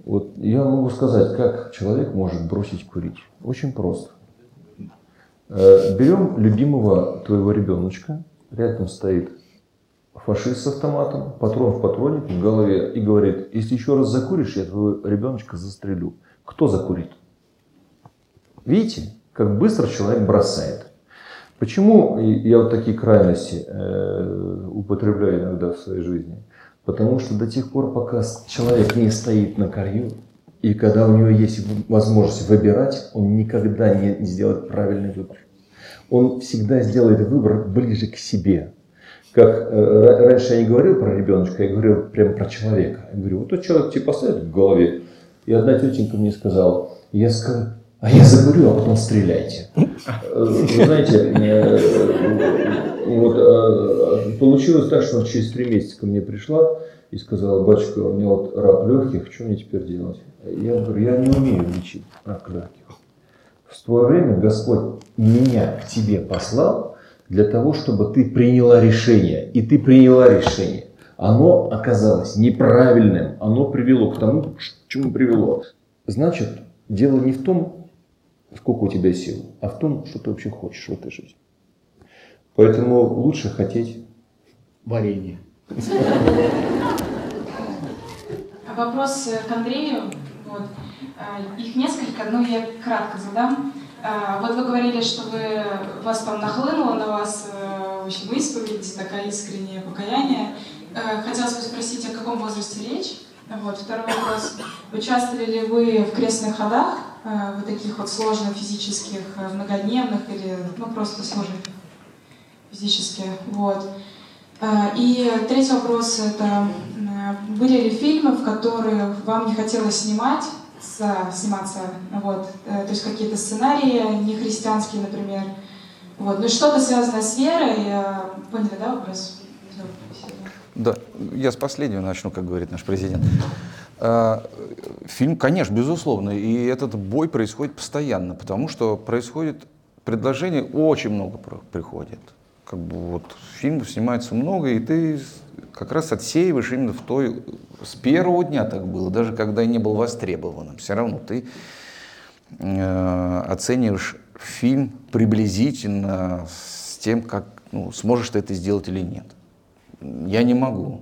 Вот я могу сказать, как человек может бросить курить. Очень просто. Э, берем любимого твоего ребеночка, рядом стоит фашист с автоматом, патрон в патроннике в голове и говорит, если еще раз закуришь, я твоего ребеночка застрелю. Кто закурит? Видите, как быстро человек бросает. Почему я вот такие крайности э, употребляю иногда в своей жизни? Потому что до тех пор, пока человек не стоит на краю, и когда у него есть возможность выбирать, он никогда не сделает правильный выбор. Он всегда сделает выбор ближе к себе. Как э, раньше я не говорил про ребеночка, я говорил прямо про человека. Я говорю, вот тот человек тебе поставит в голове. И одна тетенька мне сказала, я сказал, а я закурю, а потом стреляйте. Э, вы знаете, э, вот, получилось так, что через три месяца ко мне пришла и сказала, батюшка, у меня вот рак легких, что мне теперь делать? Я говорю, я не умею лечить рак легких. В свое время Господь меня к тебе послал для того, чтобы ты приняла решение. И ты приняла решение. Оно оказалось неправильным. Оно привело к тому, к чему привело. Значит, дело не в том, сколько у тебя сил, а в том, что ты вообще хочешь в этой жизни. Поэтому лучше хотеть варенье. Вопрос к Андрею. Вот. Э, их несколько, но я кратко задам. Э, вот вы говорили, что вы, вас там нахлынуло на вас э, в общем, исповедь, такое искреннее покаяние. Хотелось бы спросить, о каком возрасте речь? Вот. Второй вопрос. Участвовали ли вы в крестных ходах, в таких вот сложных физических, многодневных или ну, просто сложных физически? Вот. И третий вопрос – это были ли фильмы, в которых вам не хотелось снимать, сниматься, вот, э, то есть какие-то сценарии нехристианские, например, вот, ну что-то связанное с верой, поняли, да, вопрос? Да, я с последнего начну, как говорит наш президент. А, фильм, конечно, безусловно, и этот бой происходит постоянно, потому что происходит предложение, очень много приходит. Как бы вот фильмов снимается много, и ты как раз отсеиваешь именно в той... С первого дня так было, даже когда не был востребованным. Все равно ты э, оцениваешь фильм приблизительно с тем, как ну, сможешь ты это сделать или нет. Я не могу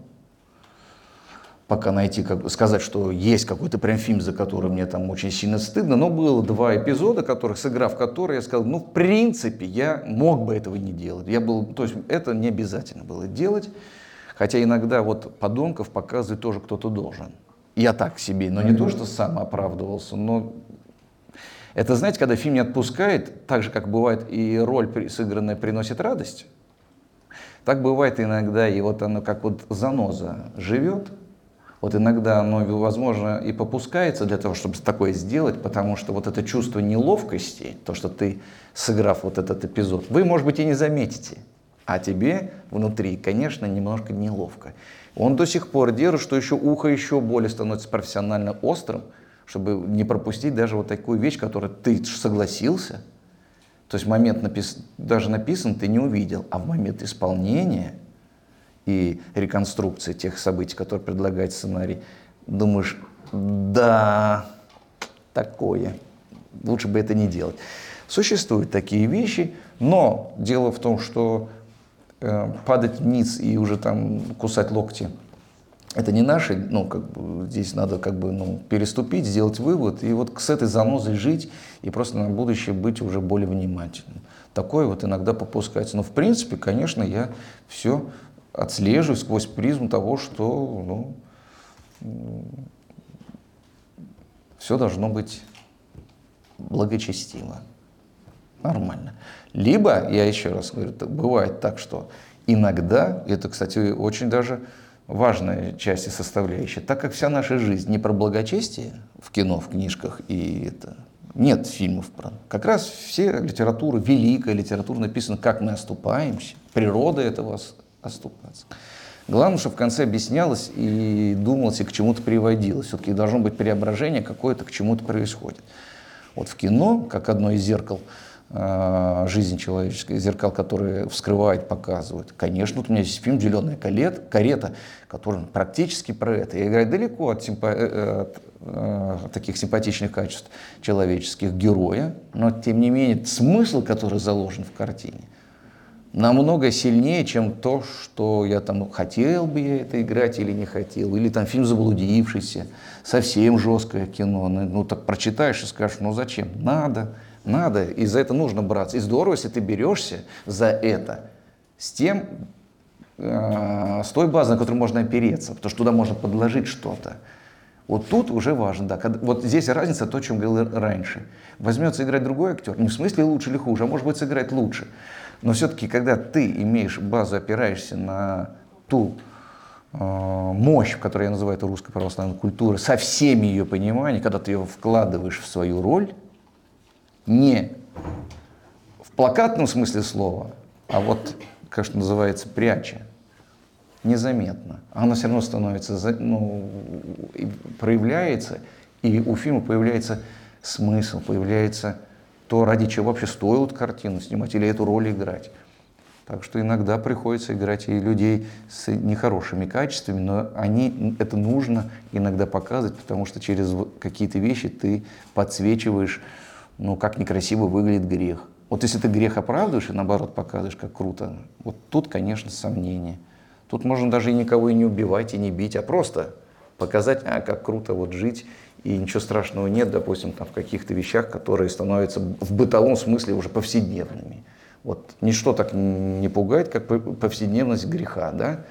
пока найти, как, сказать, что есть какой-то прям фильм, за который мне там очень сильно стыдно, но было два эпизода, которых, сыграв которые, я сказал, ну, в принципе, я мог бы этого не делать. Я был, то есть это не обязательно было делать. Хотя иногда вот подонков показывать тоже кто-то должен. Я так себе, но не то, что сам оправдывался, но это, знаете, когда фильм не отпускает, так же, как бывает и роль сыгранная приносит радость, так бывает иногда, и вот оно как вот заноза живет, вот иногда оно, возможно, и попускается для того, чтобы такое сделать, потому что вот это чувство неловкости, то, что ты, сыграв вот этот эпизод, вы, может быть, и не заметите. А тебе внутри, конечно, немножко неловко. Он до сих пор держит, что еще ухо еще более становится профессионально острым, чтобы не пропустить даже вот такую вещь, которую ты согласился. То есть момент напис... даже написан, ты не увидел, а в момент исполнения и реконструкции тех событий, которые предлагает сценарий, думаешь, да, такое, лучше бы это не делать. Существуют такие вещи, но дело в том, что Э, падать вниз и уже там кусать локти. Это не наши, ну, как бы, здесь надо как бы, ну, переступить, сделать вывод, и вот с этой занозой жить, и просто на будущее быть уже более внимательным. Такое вот иногда попускается. Но в принципе, конечно, я все отслеживаю сквозь призму того, что, ну, все должно быть благочестиво, нормально. Либо, я еще раз говорю, бывает так, что иногда, это, кстати, очень даже важная часть и составляющая, так как вся наша жизнь не про благочестие в кино, в книжках и это, нет фильмов про. Как раз все литература, великая литература написана, как мы оступаемся, природа этого оступаться. Главное, чтобы в конце объяснялось и думалось, и к чему-то приводилось. Все-таки должно быть преображение какое-то, к чему-то происходит. Вот в кино, как одно из зеркал Э, жизнь человеческая, зеркал, которые вскрывают, показывают. Конечно, вот у меня есть фильм «Зеленая карета», карета, который практически про это. И играет далеко от, симпа, э, э, от, от таких симпатичных качеств человеческих героя, но тем не менее смысл, который заложен в картине, намного сильнее, чем то, что я там хотел бы я это играть или не хотел. Или там фильм «Заблудившийся», совсем жесткое кино. Ну, ну так прочитаешь и скажешь, ну зачем? Надо, надо, и за это нужно браться. И здорово, если ты берешься за это с тем, э, с той базой, на которую можно опереться, потому что туда можно подложить что-то. Вот тут уже важно, да. Когда, вот здесь разница, то, о чем говорил раньше. Возьмется играть другой актер, не в смысле лучше или хуже, а может быть сыграть лучше. Но все-таки, когда ты имеешь базу, опираешься на ту э, мощь, которую я называю это русской православной культуры, со всеми ее пониманиями, когда ты ее вкладываешь в свою роль, не в плакатном смысле слова, а вот, как что называется, пряча, незаметно. Она все равно становится, ну, проявляется, и у фильма появляется смысл, появляется то, ради чего вообще стоило картину снимать или эту роль играть. Так что иногда приходится играть и людей с нехорошими качествами, но они, это нужно иногда показывать, потому что через какие-то вещи ты подсвечиваешь, ну, как некрасиво выглядит грех. Вот если ты грех оправдываешь и наоборот показываешь, как круто, вот тут, конечно, сомнение. Тут можно даже и никого и не убивать, и не бить, а просто показать, а, как круто вот жить и ничего страшного нет, допустим, там, в каких-то вещах, которые становятся в бытовом смысле уже повседневными. Вот ничто так не пугает, как повседневность греха, да?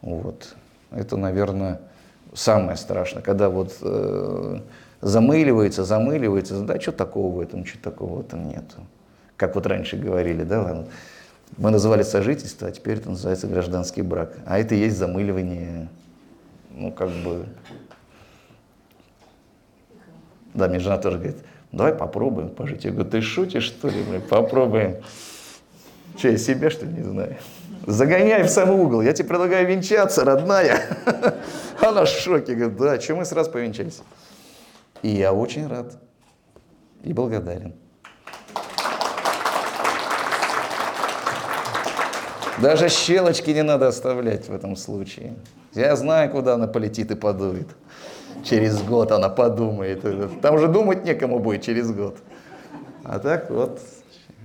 Вот. Это, наверное, самое страшное, когда вот э, замыливается, замыливается, да, что такого в этом, что такого в этом нету. Как вот раньше говорили, да, мы называли сожительство, а теперь это называется гражданский брак. А это и есть замыливание, ну, как бы, да, мне жена тоже говорит, давай попробуем пожить. Я говорю, ты шутишь, что ли? Мы попробуем. Че, я себя, что ли, не знаю? Загоняй в самый угол. Я тебе предлагаю венчаться, родная. (laughs) Она в шоке. Говорит, да, что мы сразу повенчались? И я очень рад и благодарен. Даже щелочки не надо оставлять в этом случае. Я знаю, куда она полетит и подует через год она подумает. Там уже думать некому будет через год. А так вот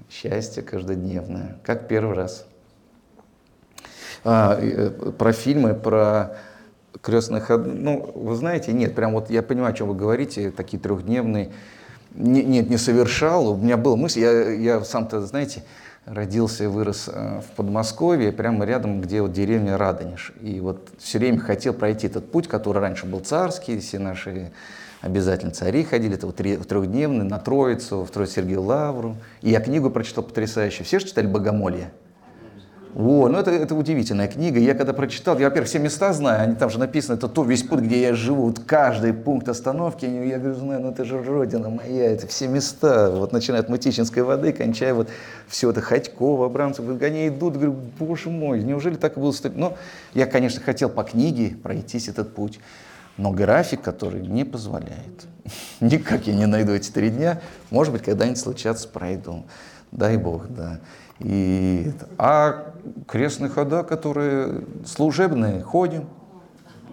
счастье каждодневное, как первый раз. А, э, про фильмы, про крестных, ну, вы знаете, нет, прям вот я понимаю, о чем вы говорите, такие трехдневные. Не, нет, не совершал. У меня была мысль, я, я сам-то, знаете, родился и вырос э, в Подмосковье, прямо рядом, где вот деревня Радонеж. И вот все время хотел пройти этот путь, который раньше был царский, все наши обязательно цари ходили, это вот трехдневный, на Троицу, в Троице-Сергию Лавру. И я книгу прочитал потрясающую. Все же читали «Богомолье»? О, ну это, это удивительная книга. Я когда прочитал, я, во-первых, все места знаю, они там же написаны, это то весь путь, где я живу, вот каждый пункт остановки, я говорю, знаю, ну это же родина моя, это все места, вот начиная от Мытищинской воды, кончая вот все это Ходькова, Абрамцев, они идут, говорю, боже мой, неужели так и было? Но я, конечно, хотел по книге пройтись этот путь, но график, который не позволяет. (laughs) Никак я не найду эти три дня, может быть, когда-нибудь случаться пройду, дай бог, да. И, а крестные хода, которые служебные, ходим,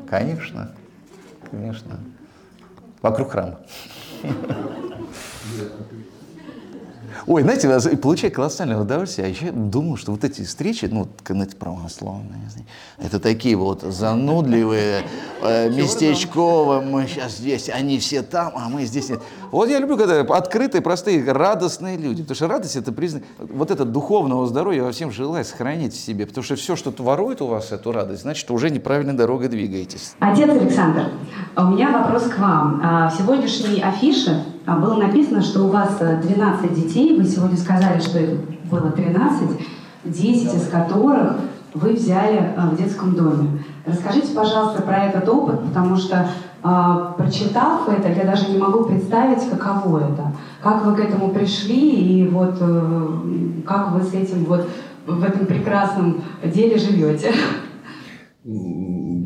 конечно, конечно, вокруг храма. Ой, знаете, я получаю колоссальное удовольствие. А еще думаю, что вот эти встречи, ну, знаете, православные, это такие вот занудливые, э, местечковые, мы сейчас здесь, они все там, а мы здесь нет. Вот я люблю, когда открытые, простые, радостные люди. Потому что радость это признак, вот это духовного здоровья я всем желаю сохранить в себе. Потому что все, что ворует у вас эту радость, значит, уже неправильной дорогой двигаетесь. Отец Александр, у меня вопрос к вам. А, в сегодняшней афише а, было написано, что у вас 12 э, детей. Вы сегодня сказали, что их было 13, 10 из которых вы взяли э, в детском доме. Расскажите, пожалуйста, про этот опыт, потому что а, прочитав это, я даже не могу представить, каково это. Как вы к этому пришли и вот э, как вы с этим вот в этом прекрасном деле живете?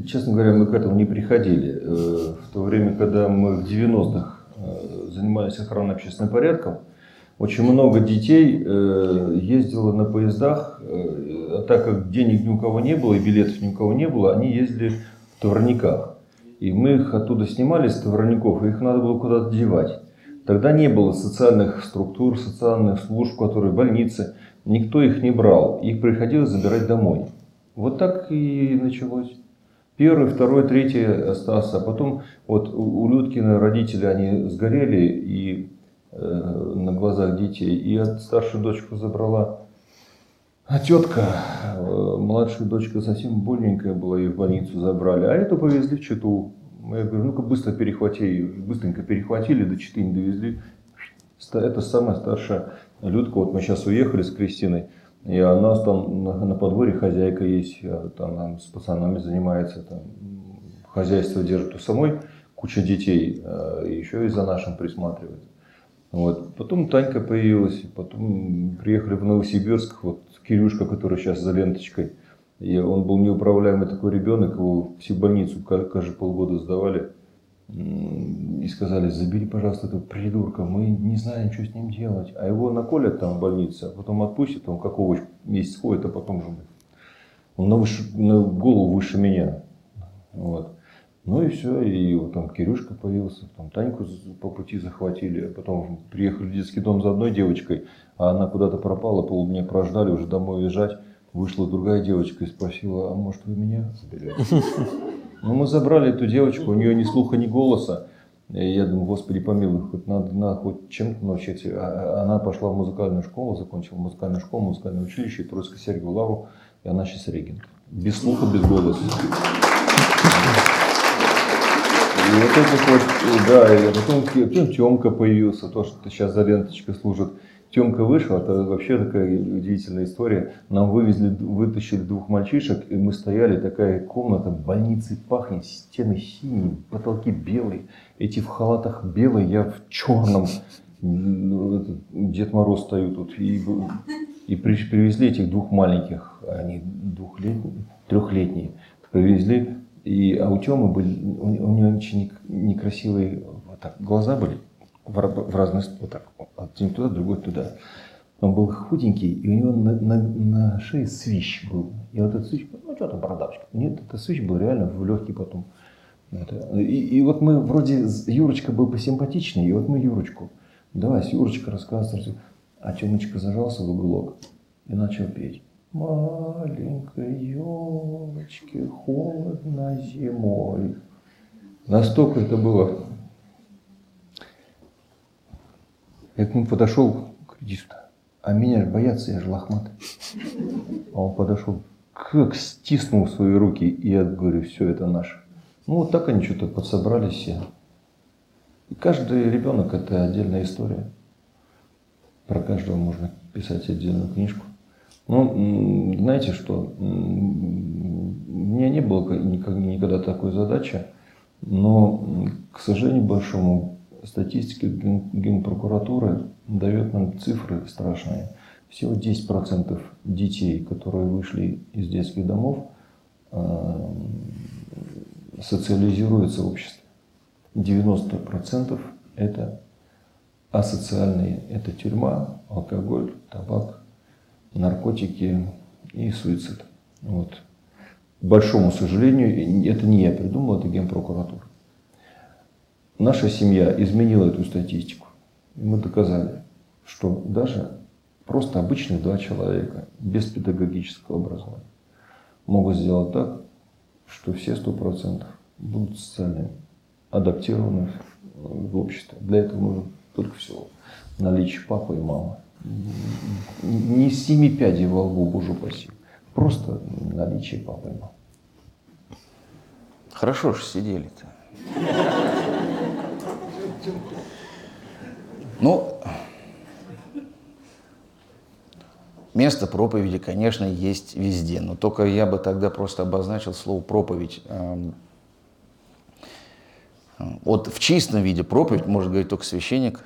Честно говоря, мы к этому не приходили. В то время, когда мы в 90-х занимались охраной общественным порядком, очень много детей э, ездило на поездах, э, а так как денег ни у кого не было и билетов ни у кого не было, они ездили в товарниках. И мы их оттуда снимали с товарников, и их надо было куда-то девать. Тогда не было социальных структур, социальных служб, которые больницы. никто их не брал, их приходилось забирать домой. Вот так и началось. Первый, второй, третий остался, а потом вот у Людкина родители, они сгорели и э, на глазах детей, и от старшую дочку забрала а тетка, э, младшая дочка совсем больненькая была, ее в больницу забрали, а эту повезли в Читу. Я говорю, ну-ка быстро перехвати ее. Быстренько перехватили, до Читы не довезли. Это самая старшая Людка, вот мы сейчас уехали с Кристиной, и у нас там на, подворье хозяйка есть, а там она с пацанами занимается, там, хозяйство держит у самой, куча детей, а, еще и за нашим присматривает. Вот. Потом Танька появилась, потом приехали в Новосибирск, вот Кирюшка, который сейчас за ленточкой. И он был неуправляемый такой ребенок, его в психбольницу ка- каждые полгода сдавали. И сказали, забери, пожалуйста, этого придурка, мы не знаем, что с ним делать. А его наколят там в больнице, а потом отпустят, он как овощ месяц ходит, а потом же он на, выше- на голову выше меня. Вот. Ну и все, и вот там Кирюшка появился, там Таньку по пути захватили, а потом приехали в детский дом за одной девочкой, а она куда-то пропала, полдня прождали, уже домой уезжать. Вышла другая девочка и спросила, а может вы меня заберете? (laughs) Ну мы забрали эту девочку, у нее ни слуха, ни голоса. И я думаю, господи помилуй, хоть надо, надо хоть чем-то научить. А- а Она пошла в музыкальную школу, закончила музыкальную школу, музыкальное училище, Троицко Сергию Лавру, и она сейчас регент. Без слуха, без голоса. (laughs) И вот это вот, да, и потом, потом Темка появился, то, что сейчас за ленточкой служит. Темка вышел, это вообще такая удивительная история. Нам вывезли, вытащили двух мальчишек, и мы стояли, такая комната, больницей пахнет, стены синие, потолки белые, эти в халатах белые, я в черном. Ну, Дед Мороз стою тут. И, и при- привезли этих двух маленьких, они двухлетние, трехлетние, привезли. И, а у Темы были, у, у него очень нек- некрасивые вот так, глаза были в, в разные вот так, один туда, другой туда. Он был худенький, и у него на, на, на шее свищ был. И вот этот свищ, ну что там, бородавочка. Нет, это свищ был реально в легкий потом. Это. И, и вот мы вроде, Юрочка был посимпатичнее, и вот мы Юрочку. Давай, Юрочка рассказывай. А Темочка зажался в уголок и начал петь. Маленькой елочке холодно зимой. Настолько это было. Я к нему подошел к редисту. А меня же боятся, я же лохматый. А он подошел, как стиснул свои руки, и я говорю, все это наше. Ну вот так они что-то подсобрались все. И каждый ребенок это отдельная история. Про каждого можно писать отдельную книжку. Ну, знаете что, у меня не было никогда такой задачи, но, к сожалению большому, статистика ген- Генпрокуратуры дает нам цифры страшные. Всего 10% детей, которые вышли из детских домов, э, социализируются в обществе. 90% это асоциальные. Это тюрьма, алкоголь, табак, наркотики и суицид. Вот. К большому сожалению, это не я придумал, это Генпрокуратура. Наша семья изменила эту статистику. И мы доказали, что даже просто обычные два человека без педагогического образования могут сделать так, что все сто процентов будут социально адаптированы в обществе. Для этого нужно только всего наличие папы и мамы. Не семи пядей во лбу, боже упаси. Просто наличие папы. Хорошо же сидели-то. Ну, место проповеди, конечно, есть везде, но только я бы тогда просто обозначил слово проповедь. Эм, Вот в чистом виде проповедь может говорить только священник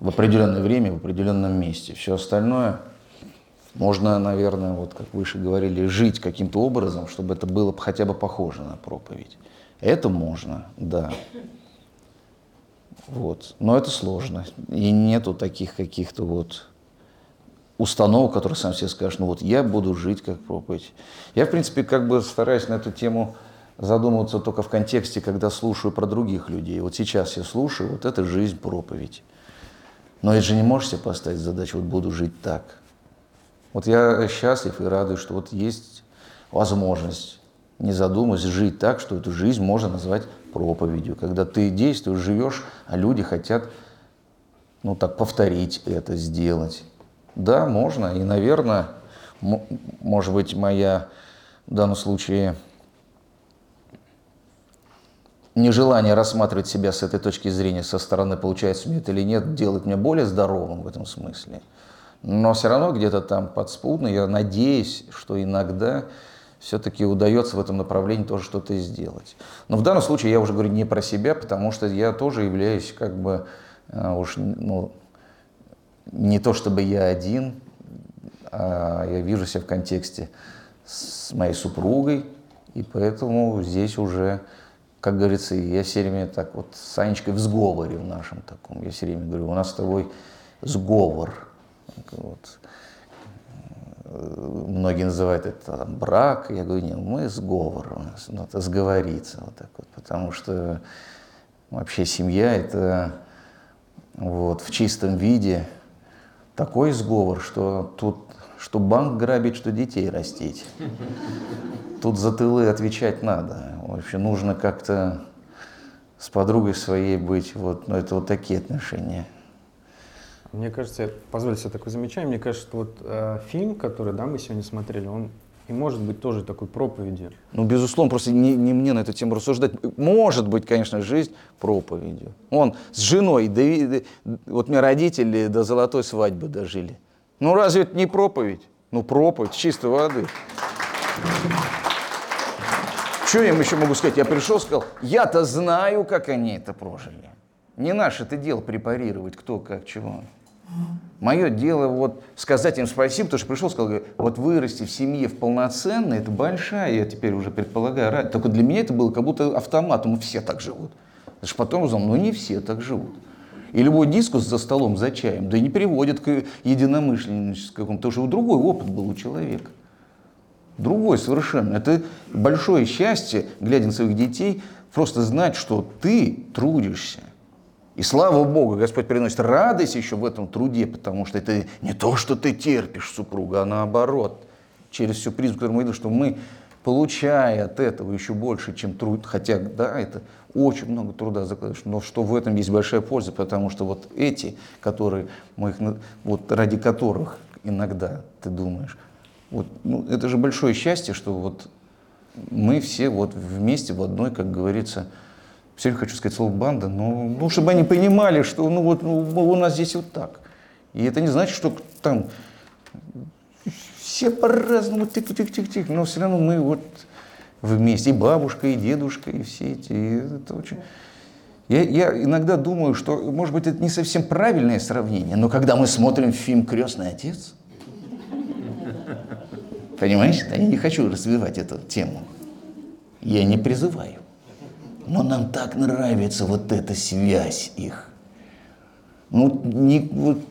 в определенное время, в определенном месте. Все остальное можно, наверное, вот как выше говорили, жить каким-то образом, чтобы это было хотя бы похоже на проповедь. Это можно, да. Вот. Но это сложно. И нету таких каких-то вот установок, которые сам себе скажешь, ну вот я буду жить как проповедь. Я, в принципе, как бы стараюсь на эту тему задумываться только в контексте, когда слушаю про других людей. Вот сейчас я слушаю, вот это жизнь проповедь. Но это же не можешь себе поставить задачу, вот буду жить так. Вот я счастлив и радуюсь, что вот есть возможность, не задумываясь, жить так, что эту жизнь можно назвать проповедью. Когда ты действуешь, живешь, а люди хотят, ну так, повторить это, сделать. Да, можно. И, наверное, может быть, моя в данном случае нежелание рассматривать себя с этой точки зрения со стороны, получается мне это или нет, делает меня более здоровым в этом смысле. Но все равно где-то там подспудно, я надеюсь, что иногда все-таки удается в этом направлении тоже что-то сделать. Но в данном случае я уже говорю не про себя, потому что я тоже являюсь как бы а, уж ну, не то чтобы я один, а я вижу себя в контексте с моей супругой, и поэтому здесь уже, как говорится, я все время так вот с Анечкой в сговоре в нашем таком. Я все время говорю, у нас с тобой сговор. Вот. Многие называют это там, брак. Я говорю, нет, мы сговор у нас, ну, это сговориться вот так вот, потому что вообще семья это вот в чистом виде такой сговор, что тут что банк грабить, что детей растить. Тут за тылы отвечать надо. Вообще нужно как-то с подругой своей быть. Вот, ну, это вот такие отношения. Мне кажется, позвольте себе такое замечание, мне кажется, что вот э, фильм, который да, мы сегодня смотрели, он и может быть тоже такой проповедью. Ну, безусловно, просто не, не мне на эту тему рассуждать. Может быть, конечно, жизнь проповедью. Он с женой, да, вот мне родители до золотой свадьбы дожили. Ну разве это не проповедь? Ну проповедь чистой воды. Что я им еще могу сказать? Я пришел, сказал, я-то знаю, как они это прожили. Не наше это дело препарировать, кто, как, чего. Мое дело вот сказать им спасибо, потому что пришел, сказал, вот вырасти в семье в полноценной, это большая, я теперь уже предполагаю, радость. Только для меня это было как будто автоматом, все так живут. Потому потом узнал, ну не все так живут. И любой дискус за столом, за чаем, да не приводит к единомышленническому, потому что другой опыт был у человека. Другой совершенно. Это большое счастье, глядя на своих детей, просто знать, что ты трудишься. И слава Богу, Господь приносит радость еще в этом труде, потому что это не то, что ты терпишь супруга, а наоборот. Через всю призму, которую мы видим, что мы, получая от этого еще больше, чем труд, хотя, да, это очень много труда закладываешь, но что в этом есть большая польза, потому что вот эти, которые мы их, вот ради которых иногда ты думаешь, вот, ну, это же большое счастье, что вот мы все вот вместе в одной, как говорится, все хочу сказать слово банда, но ну, чтобы они понимали, что ну вот ну, у нас здесь вот так. И это не значит, что там все по-разному, тих-тих-тих-тих, но все равно мы вот вместе, и бабушка, и дедушка, и все эти. И это очень... Я, я иногда думаю, что, может быть, это не совсем правильное сравнение, но когда мы смотрим фильм «Крестный отец», понимаешь, я не хочу развивать эту тему, я не призываю, но нам так нравится вот эта связь их. Ну, не вот,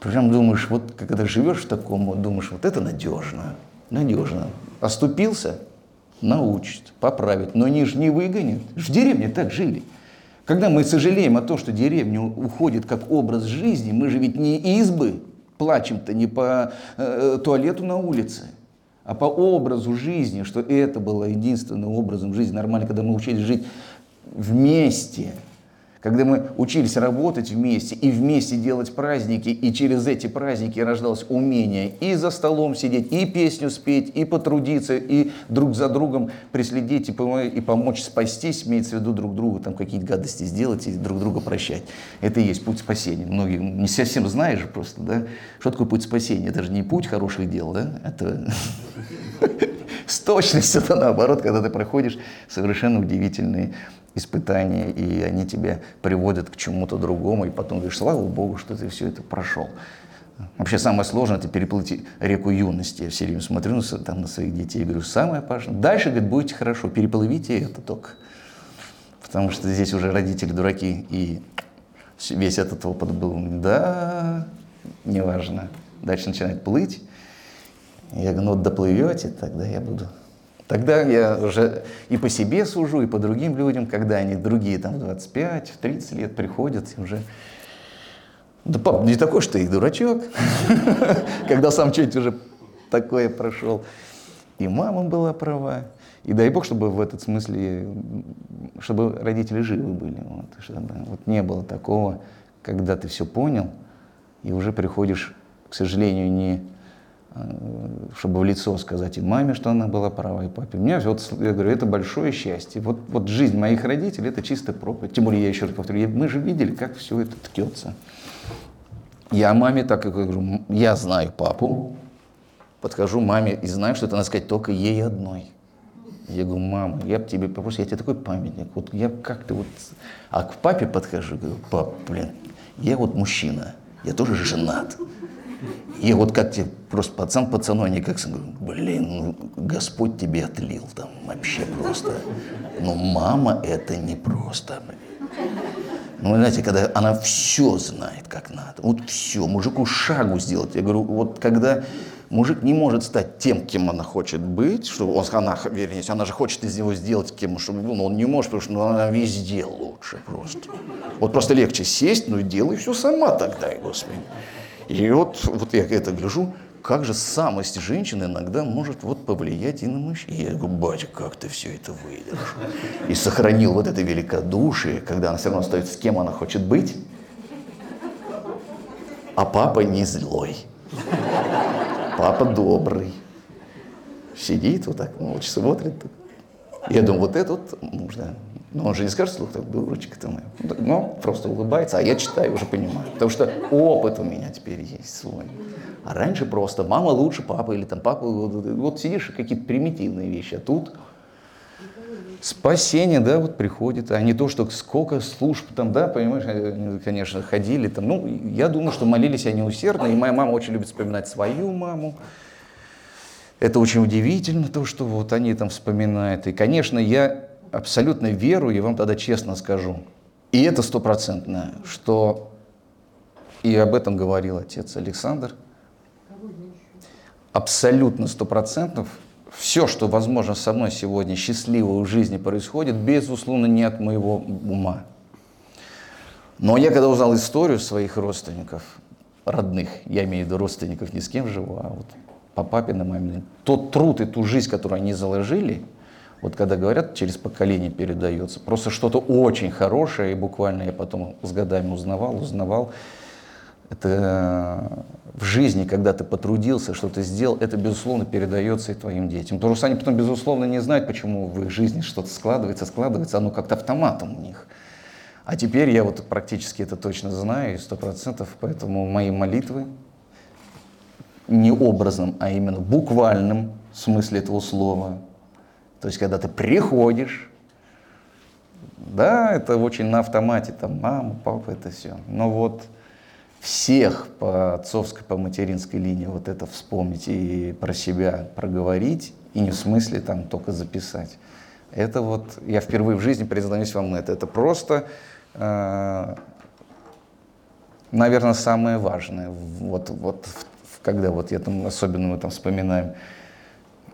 прям думаешь, вот когда живешь в таком, вот думаешь, вот это надежно, надежно. Оступился, научит, поправит, но они же не выгонят. В деревне так жили. Когда мы сожалеем о том, что деревня уходит как образ жизни, мы же ведь не избы плачем-то, не по э, туалету на улице, а по образу жизни, что это было единственным образом жизни нормально, когда мы учились жить вместе – когда мы учились работать вместе и вместе делать праздники, и через эти праздники рождалось умение и за столом сидеть, и песню спеть, и потрудиться, и друг за другом преследить, и, помочь, и помочь спастись, имеется в виду друг другу, там какие-то гадости сделать и друг друга прощать. Это и есть путь спасения. Многие не совсем знаешь просто, да, что такое путь спасения. Это же не путь хороших дел, да, это (laughs) с точностью, это наоборот, когда ты проходишь совершенно удивительные испытания, и они тебя приводят к чему-то другому, и потом говоришь, слава Богу, что ты все это прошел. Вообще самое сложное – это переплыть реку юности. Я все время смотрю на, там, на своих детей и говорю, самое важное. Дальше, говорит, будете хорошо, переплывите это только. Потому что здесь уже родители дураки, и весь этот опыт был, да, неважно. Дальше начинает плыть. Я говорю, ну доплывете, тогда я буду Тогда я уже и по себе сужу, и по другим людям, когда они другие там в 25, в 30 лет приходят, и уже Да, пап, не такой что ты и дурачок, (laughs) когда сам что-нибудь уже такое прошел. И мама была права. И дай бог, чтобы в этот смысле, чтобы родители живы были. Вот, чтобы, вот не было такого, когда ты все понял, и уже приходишь, к сожалению, не чтобы в лицо сказать и маме, что она была права, и папе. У меня, вот, я говорю, это большое счастье. Вот, вот жизнь моих родителей – это чисто проповедь. Тем более, я еще раз повторю, мы же видели, как все это ткется. Я маме так и говорю, я знаю папу, подхожу маме и знаю, что это надо сказать только ей одной. Я говорю, мама, я тебе попросил, я тебе такой памятник. Вот я как-то вот... А к папе подхожу, говорю, пап, блин, я вот мужчина, я тоже женат. И вот как тебе просто пацан пацану, они как говорю, блин, ну, Господь тебе отлил там вообще просто. Но мама это не просто. Ну, знаете, когда она все знает, как надо. Вот все, мужику шагу сделать. Я говорю, вот когда мужик не может стать тем, кем она хочет быть, что он, она, вернее, она же хочет из него сделать кем, чтобы был, но он не может, потому что ну, она везде лучше просто. Вот просто легче сесть, ну и делай все сама тогда, господи. И вот, вот я это гляжу, как же самость женщины иногда может вот повлиять и на мужчину. Я говорю, батя, как ты все это выдержал? И сохранил вот это великодушие, когда она все равно остается с кем она хочет быть, а папа не злой. Папа добрый. Сидит вот так, молча смотрит. Я думаю, вот это вот можно. Но он же не скажет слух, так, дурочка ты моя. Но просто улыбается, а я читаю, уже понимаю. Потому что опыт у меня теперь есть свой. А раньше просто мама лучше папы или там папа. Вот, вот сидишь и какие-то примитивные вещи. А тут спасение, да, вот приходит, а не то, что сколько служб там, да, понимаешь, конечно, ходили там. Ну, я думаю, что молились они усердно, и моя мама очень любит вспоминать свою маму. Это очень удивительно, то, что вот они там вспоминают. И, конечно, я абсолютно верую, и вам тогда честно скажу, и это стопроцентно, что и об этом говорил отец Александр, абсолютно стопроцентно. Все, что возможно со мной сегодня счастливого в жизни происходит, безусловно, не от моего ума. Но я когда узнал историю своих родственников, родных, я имею в виду родственников, не с кем живу, а вот по папе, маме, тот труд и ту жизнь, которую они заложили, вот когда говорят, через поколение передается, просто что-то очень хорошее, и буквально я потом с годами узнавал, узнавал, это в жизни, когда ты потрудился, что-то сделал, это, безусловно, передается и твоим детям. Потому что они потом, безусловно, не знают, почему в их жизни что-то складывается, складывается, оно как-то автоматом у них. А теперь я вот практически это точно знаю, сто процентов, поэтому мои молитвы не образом, а именно буквальном смысле этого слова. То есть, когда ты приходишь, да, это очень на автомате, там, мама, папа, это все. Но вот всех по отцовской, по материнской линии вот это вспомнить и про себя проговорить, и не в смысле там только записать. Это вот, я впервые в жизни признаюсь вам это, это просто, э, наверное, самое важное. Вот, вот когда вот я там, особенно мы там вспоминаем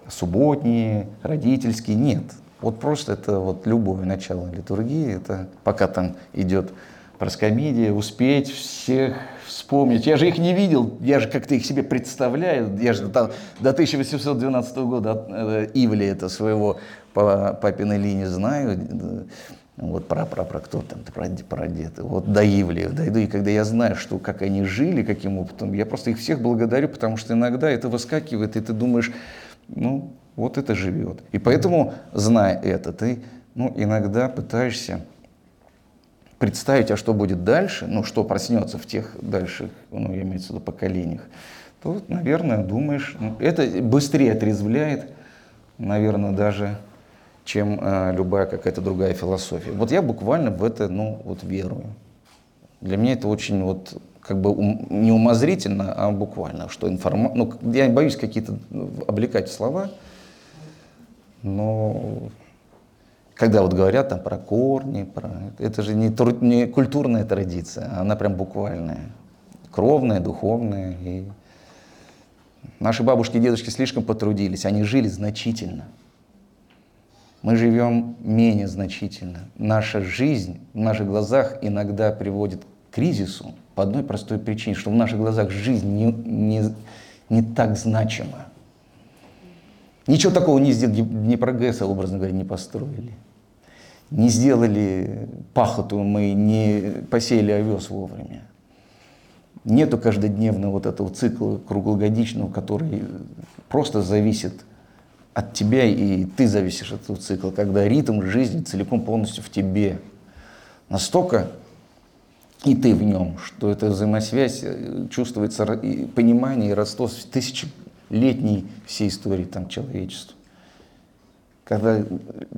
субботние, родительские, нет. Вот просто это вот любое начало литургии, это пока там идет проскомидия, успеть всех вспомнить. Я же их не видел, я же как-то их себе представляю. Я же до, до 1812 года э, Ивли это своего по папиной линии знаю. Вот про, про, про кто там, про, про дед. Вот до Ивли дойду, и когда я знаю, что, как они жили, каким опытом, я просто их всех благодарю, потому что иногда это выскакивает, и ты думаешь, ну, вот это живет. И поэтому, зная это, ты ну, иногда пытаешься представить, а что будет дальше, ну, что проснется в тех дальших, ну, я имею в виду, поколениях, то, наверное, думаешь, ну, это быстрее отрезвляет, наверное, даже чем э, любая какая-то другая философия. Вот я буквально в это, ну, вот верую. Для меня это очень вот как бы не умозрительно, а буквально, что информация, ну, я боюсь какие-то ну, облекать слова, но когда вот говорят там про корни, про, это же не, не культурная традиция, она прям буквальная, кровная, духовная. И наши бабушки и дедушки слишком потрудились, они жили значительно – мы живем менее значительно. Наша жизнь в наших глазах иногда приводит кризису по одной простой причине, что в наших глазах жизнь не, не, не так значима. Ничего такого не сделали, Днепрогэса, образно говоря, не построили. Не сделали пахоту, мы не посеяли овес вовремя. Нету каждодневного вот этого цикла круглогодичного, который просто зависит от тебя, и ты зависишь от этого цикла, когда ритм жизни целиком полностью в тебе. Настолько и ты в нем, что эта взаимосвязь э, чувствуется, понимание и родство с тысячелетней всей истории там, человечества. Когда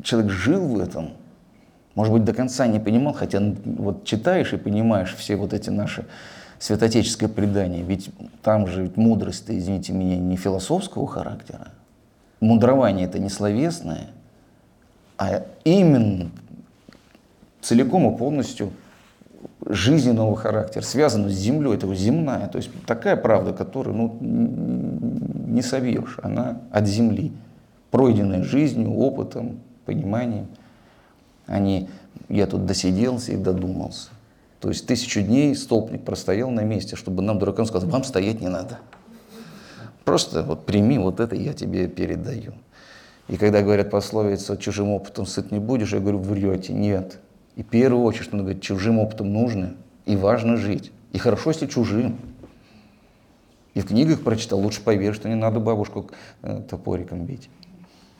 человек жил в этом, может быть, до конца не понимал, хотя вот читаешь и понимаешь все вот эти наши святотеческое предание, ведь там же ведь мудрость, извините меня, не философского характера. Мудрование это не словесное, а именно целиком и полностью жизненного характера, связанного с землей, это земная. То есть такая правда, которую ну, не совьешь, она от земли, пройденная жизнью, опытом, пониманием. Они, я тут досиделся и додумался. То есть тысячу дней столбник простоял на месте, чтобы нам, дуракам, сказать, вам стоять не надо. Просто вот прими вот это, я тебе передаю. И когда говорят пословица «чужим опытом сыт не будешь», я говорю, врете, нет. И в первую очередь, что говорит, чужим опытом нужно и важно жить. И хорошо, если чужим. И в книгах прочитал, лучше поверь, что не надо бабушку э, топориком бить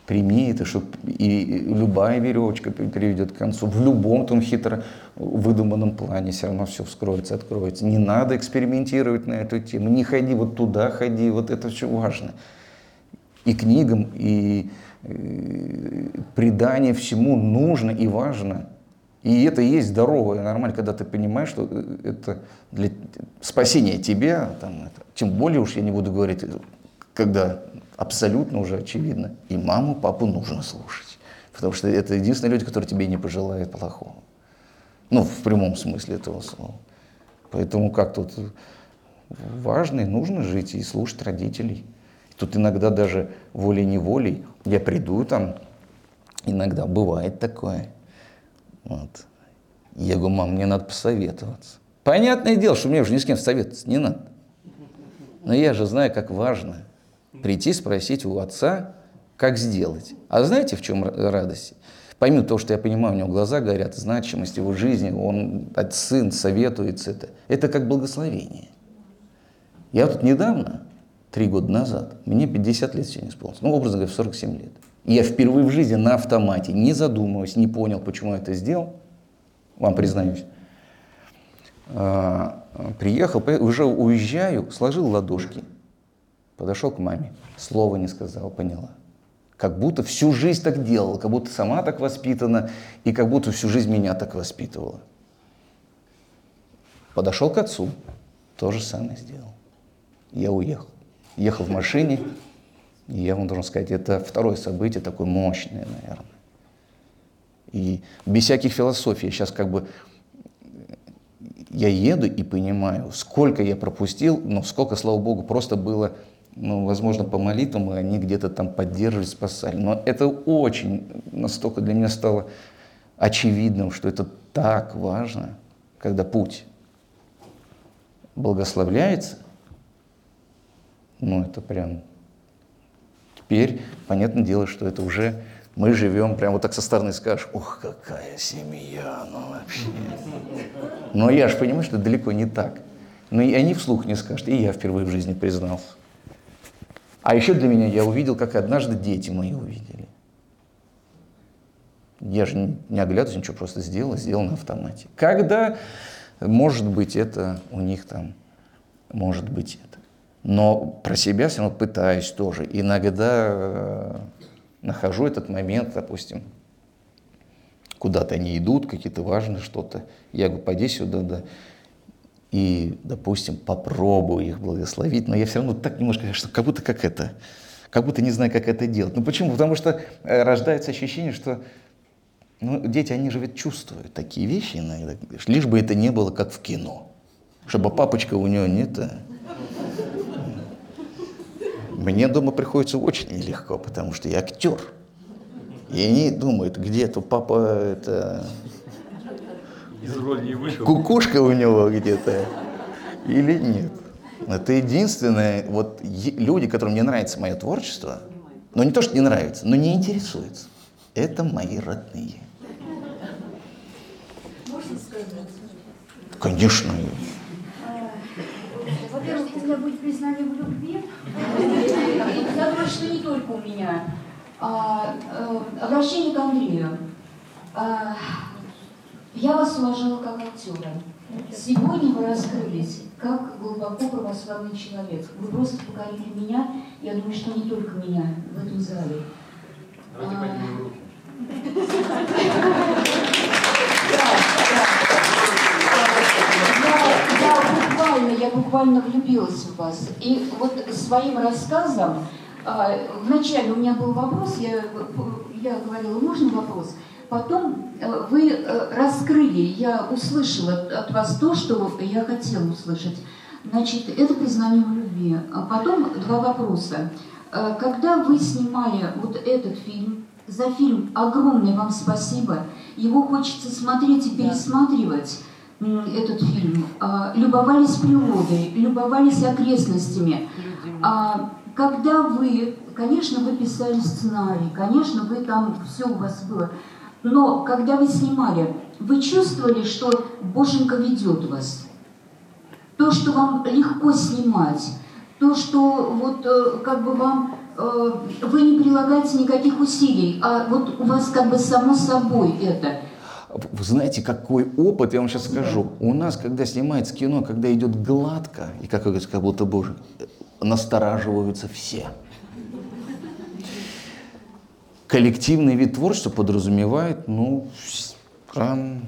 прими это, что и любая веревочка приведет к концу. В любом том хитро выдуманном плане все равно все вскроется, откроется. Не надо экспериментировать на эту тему. Не ходи вот туда, ходи, вот это все важно. И книгам, и, и э, предание всему нужно и важно. И это есть здорово и нормально, когда ты понимаешь, что э, это для спасения тебя, там, это, тем более уж я не буду говорить, когда абсолютно уже очевидно. И маму, папу нужно слушать. Потому что это единственные люди, которые тебе не пожелают плохого. Ну, в прямом смысле этого слова. Поэтому как тут важно и нужно жить и слушать родителей. Тут иногда даже волей-неволей я приду там, иногда бывает такое. Вот. Я говорю, мам, мне надо посоветоваться. Понятное дело, что мне уже ни с кем советоваться не надо. Но я же знаю, как важно – прийти спросить у отца, как сделать. А знаете, в чем радость? Помимо того, что я понимаю, у него глаза горят, значимость его жизни, он, сын советуется это. Это как благословение. Я тут недавно, три года назад, мне 50 лет сегодня исполнилось, ну, образно говоря, в 47 лет. Я впервые в жизни на автомате, не задумываясь, не понял, почему я это сделал, вам признаюсь, а, приехал, уже уезжаю, сложил ладошки – Подошел к маме, слова не сказал, поняла. Как будто всю жизнь так делала, как будто сама так воспитана, и как будто всю жизнь меня так воспитывала. Подошел к отцу, то же самое сделал. Я уехал. Ехал в машине, и я вам должен сказать, это второе событие, такое мощное, наверное. И без всяких философий, сейчас как бы я еду и понимаю, сколько я пропустил, но сколько, слава богу, просто было ну, возможно, по молитвам они где-то там поддерживали, спасали. Но это очень настолько для меня стало очевидным, что это так важно, когда путь благословляется, ну, это прям... Теперь, понятное дело, что это уже мы живем, прям вот так со стороны скажешь, ух, какая семья, ну вообще. Но я же понимаю, что далеко не так. Но и они вслух не скажут, и я впервые в жизни признался. А еще для меня я увидел, как однажды дети мои увидели. Я же не оглядываюсь, ничего просто сделал, сделал на автомате. Когда, может быть, это у них там, может быть это. Но про себя все равно пытаюсь тоже. Иногда э, нахожу этот момент, допустим, куда-то они идут, какие-то важные что-то. Я говорю, пойди сюда, да и, допустим, попробую их благословить, но я все равно так немножко, что как будто как это, как будто не знаю, как это делать. Ну почему? Потому что э, рождается ощущение, что ну, дети, они же ведь чувствуют такие вещи иногда, лишь бы это не было как в кино, чтобы папочка у него не то. Мне дома приходится очень нелегко, потому что я актер. И они думают, где-то папа это Из роли не вышел. кукушка у него где-то или нет. Это единственное, вот люди, которым не нравится мое творчество, но не то, что не нравится, но не интересуются. Это мои родные. Конечно. Во-первых, у будет признание в любви. Я думаю, что не только у меня. А, э, обращение к Андрею. А, я вас уважала как актера. Сегодня вы раскрылись как глубоко православный человек. Вы просто покорили меня, я думаю, что не только меня в этом зале. Давайте А, поднимем руки. (laughs) Я, я буквально, влюбилась в вас. И вот своим рассказом, а, вначале у меня был вопрос, я, я говорила, можно вопрос? Потом э, вы э, раскрыли, я услышала от вас то, что я хотела услышать. Значит, это признание в любви. А потом два вопроса. Э, Когда вы снимали вот этот фильм, за фильм огромное вам спасибо. Его хочется смотреть и пересматривать этот фильм. А, Любовались природой, любовались окрестностями. А, Когда вы, конечно, вы писали сценарий, конечно, вы там, все у вас было. Но когда вы снимали, вы чувствовали, что Боженька ведет вас? то, что вам легко снимать, то, что вот э, как бы вам э, вы не прилагаете никаких усилий, а вот у вас как бы само собой это. Вы знаете, какой опыт, я вам сейчас скажу. У нас, когда снимается кино, когда идет гладко, и как вы говорите, как будто бы настораживаются все. Коллективный вид творчества подразумевает, ну, прям,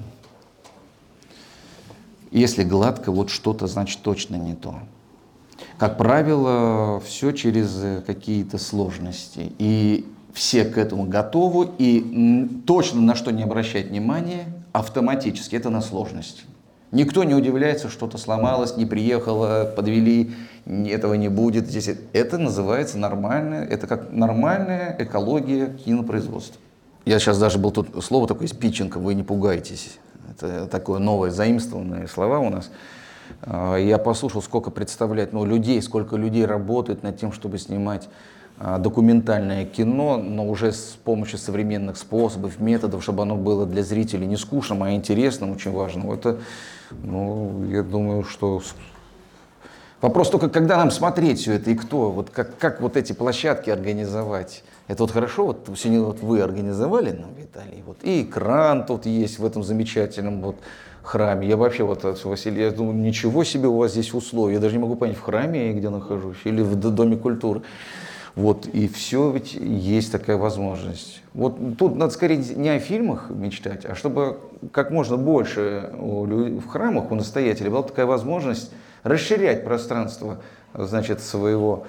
если гладко, вот что-то, значит, точно не то. Как правило, все через э, какие-то сложности. И все к этому готовы, и точно на что не обращать внимания автоматически, это на сложность. Никто не удивляется, что-то сломалось, не приехало, подвели, этого не будет. Здесь это называется нормальная, это как нормальная экология кинопроизводства. Я сейчас даже был тут слово такое из питчинга, вы не пугайтесь. Это такое новое, заимствованные слова у нас. А, Я послушал, сколько представляет ну, людей, сколько людей работает над тем, чтобы снимать документальное кино, но уже с помощью современных способов, методов, чтобы оно было для зрителей не скучным, а интересным, очень важным. Это, ну, я думаю, что Вопрос только, когда нам смотреть все это и кто, вот как, как вот эти площадки организовать. Это вот хорошо, вот сегодня вот вы организовали нам, Виталий, вот, и экран тут есть в этом замечательном вот храме. Я вообще вот, от Василий, я думаю, ничего себе у вас здесь условия. Я даже не могу понять, в храме я где нахожусь или в Доме культуры. Вот, и все ведь есть такая возможность. Вот тут надо скорее не о фильмах мечтать, а чтобы как можно больше в храмах у настоятелей была такая возможность расширять пространство значит, своего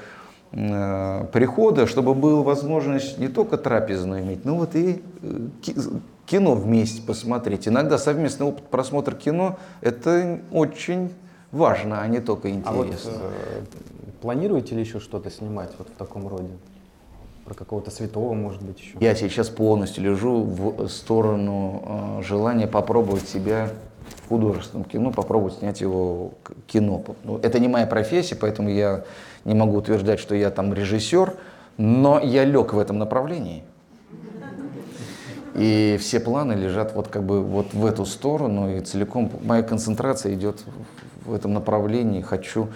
э, прихода, чтобы была возможность не только трапезную иметь, но вот и э, ки- кино вместе посмотреть. Иногда совместный опыт просмотра кино – это очень важно, а не только А вот интересно. э, планируете ли еще что-то снимать вот в таком роде? Про какого-то святого, может быть, еще? Я сейчас полностью лежу в сторону э, желания попробовать себя в художественном кино, попробовать снять его кино. Ну, это не моя профессия, поэтому я не могу утверждать, что я там режиссер, но я лег в этом направлении. И все планы лежат вот как бы вот в эту сторону, и целиком моя концентрация идет в этом направлении. Хочу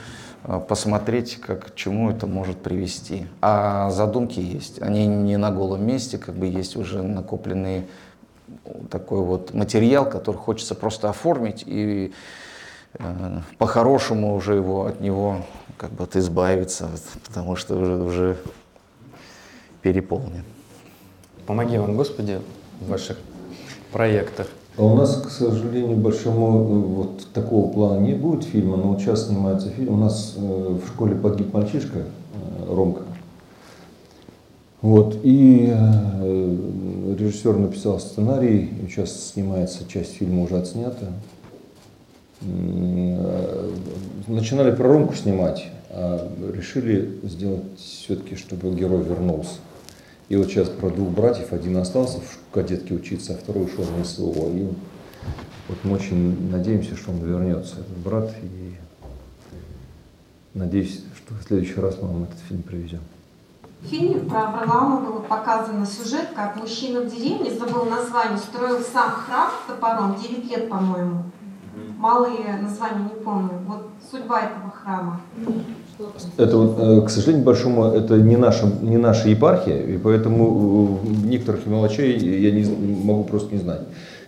э, посмотреть, как, к чему это может привести. А задумки есть. Они не на голом месте, как бы есть уже накопленный такой вот материал, который хочется просто оформить и э, по-хорошему уже его от него как бы вот избавиться, потому что уже, уже переполнен. Помоги вам, Господи, в ваших проектах. А у нас, к сожалению, большому э, вот такого плана не будет фильма, но сейчас снимается фильм. У нас э, в школе погиб мальчишка э, Ромка. Вот, и режиссер написал сценарий, сейчас снимается, часть фильма уже отснята. Начинали про Ромку снимать, а решили сделать все-таки, чтобы герой вернулся. И вот сейчас про двух братьев, один остался в кадетке учиться, а второй ушел на СВО. И Вот мы очень надеемся, что он вернется, этот брат, и надеюсь, что в следующий раз мы вам этот фильм привезем. В фильме про Варлаама было показано сюжет, как мужчина в деревне, забыл название, строил сам храм с топором, 9 лет, по-моему. Малые названия не помню. Вот судьба этого храма. Это, э, к сожалению, большому, это не наша, не наша епархия, и поэтому э, некоторых мелочей я не, могу просто не знать.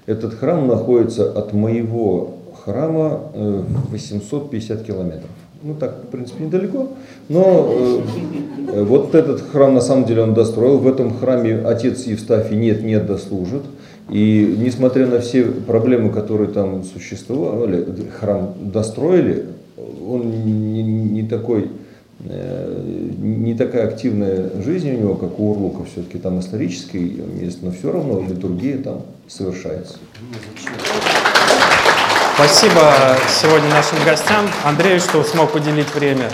Этот храм находится от моего храма э, 850 километров. Ну так, в принципе, недалеко. Но э, э, вот этот храм, на самом деле, он достроил. В этом храме отец Евстафий нет-нет дослужит. И несмотря на все проблемы, которые там существовали, храм достроили, он не, не такой, э, не такая активная жизнь у него, как у Урлука, все-таки там исторический мест, но все равно литургия там совершается. Спасибо сегодня нашим гостям. Андрею, что смог уделить время.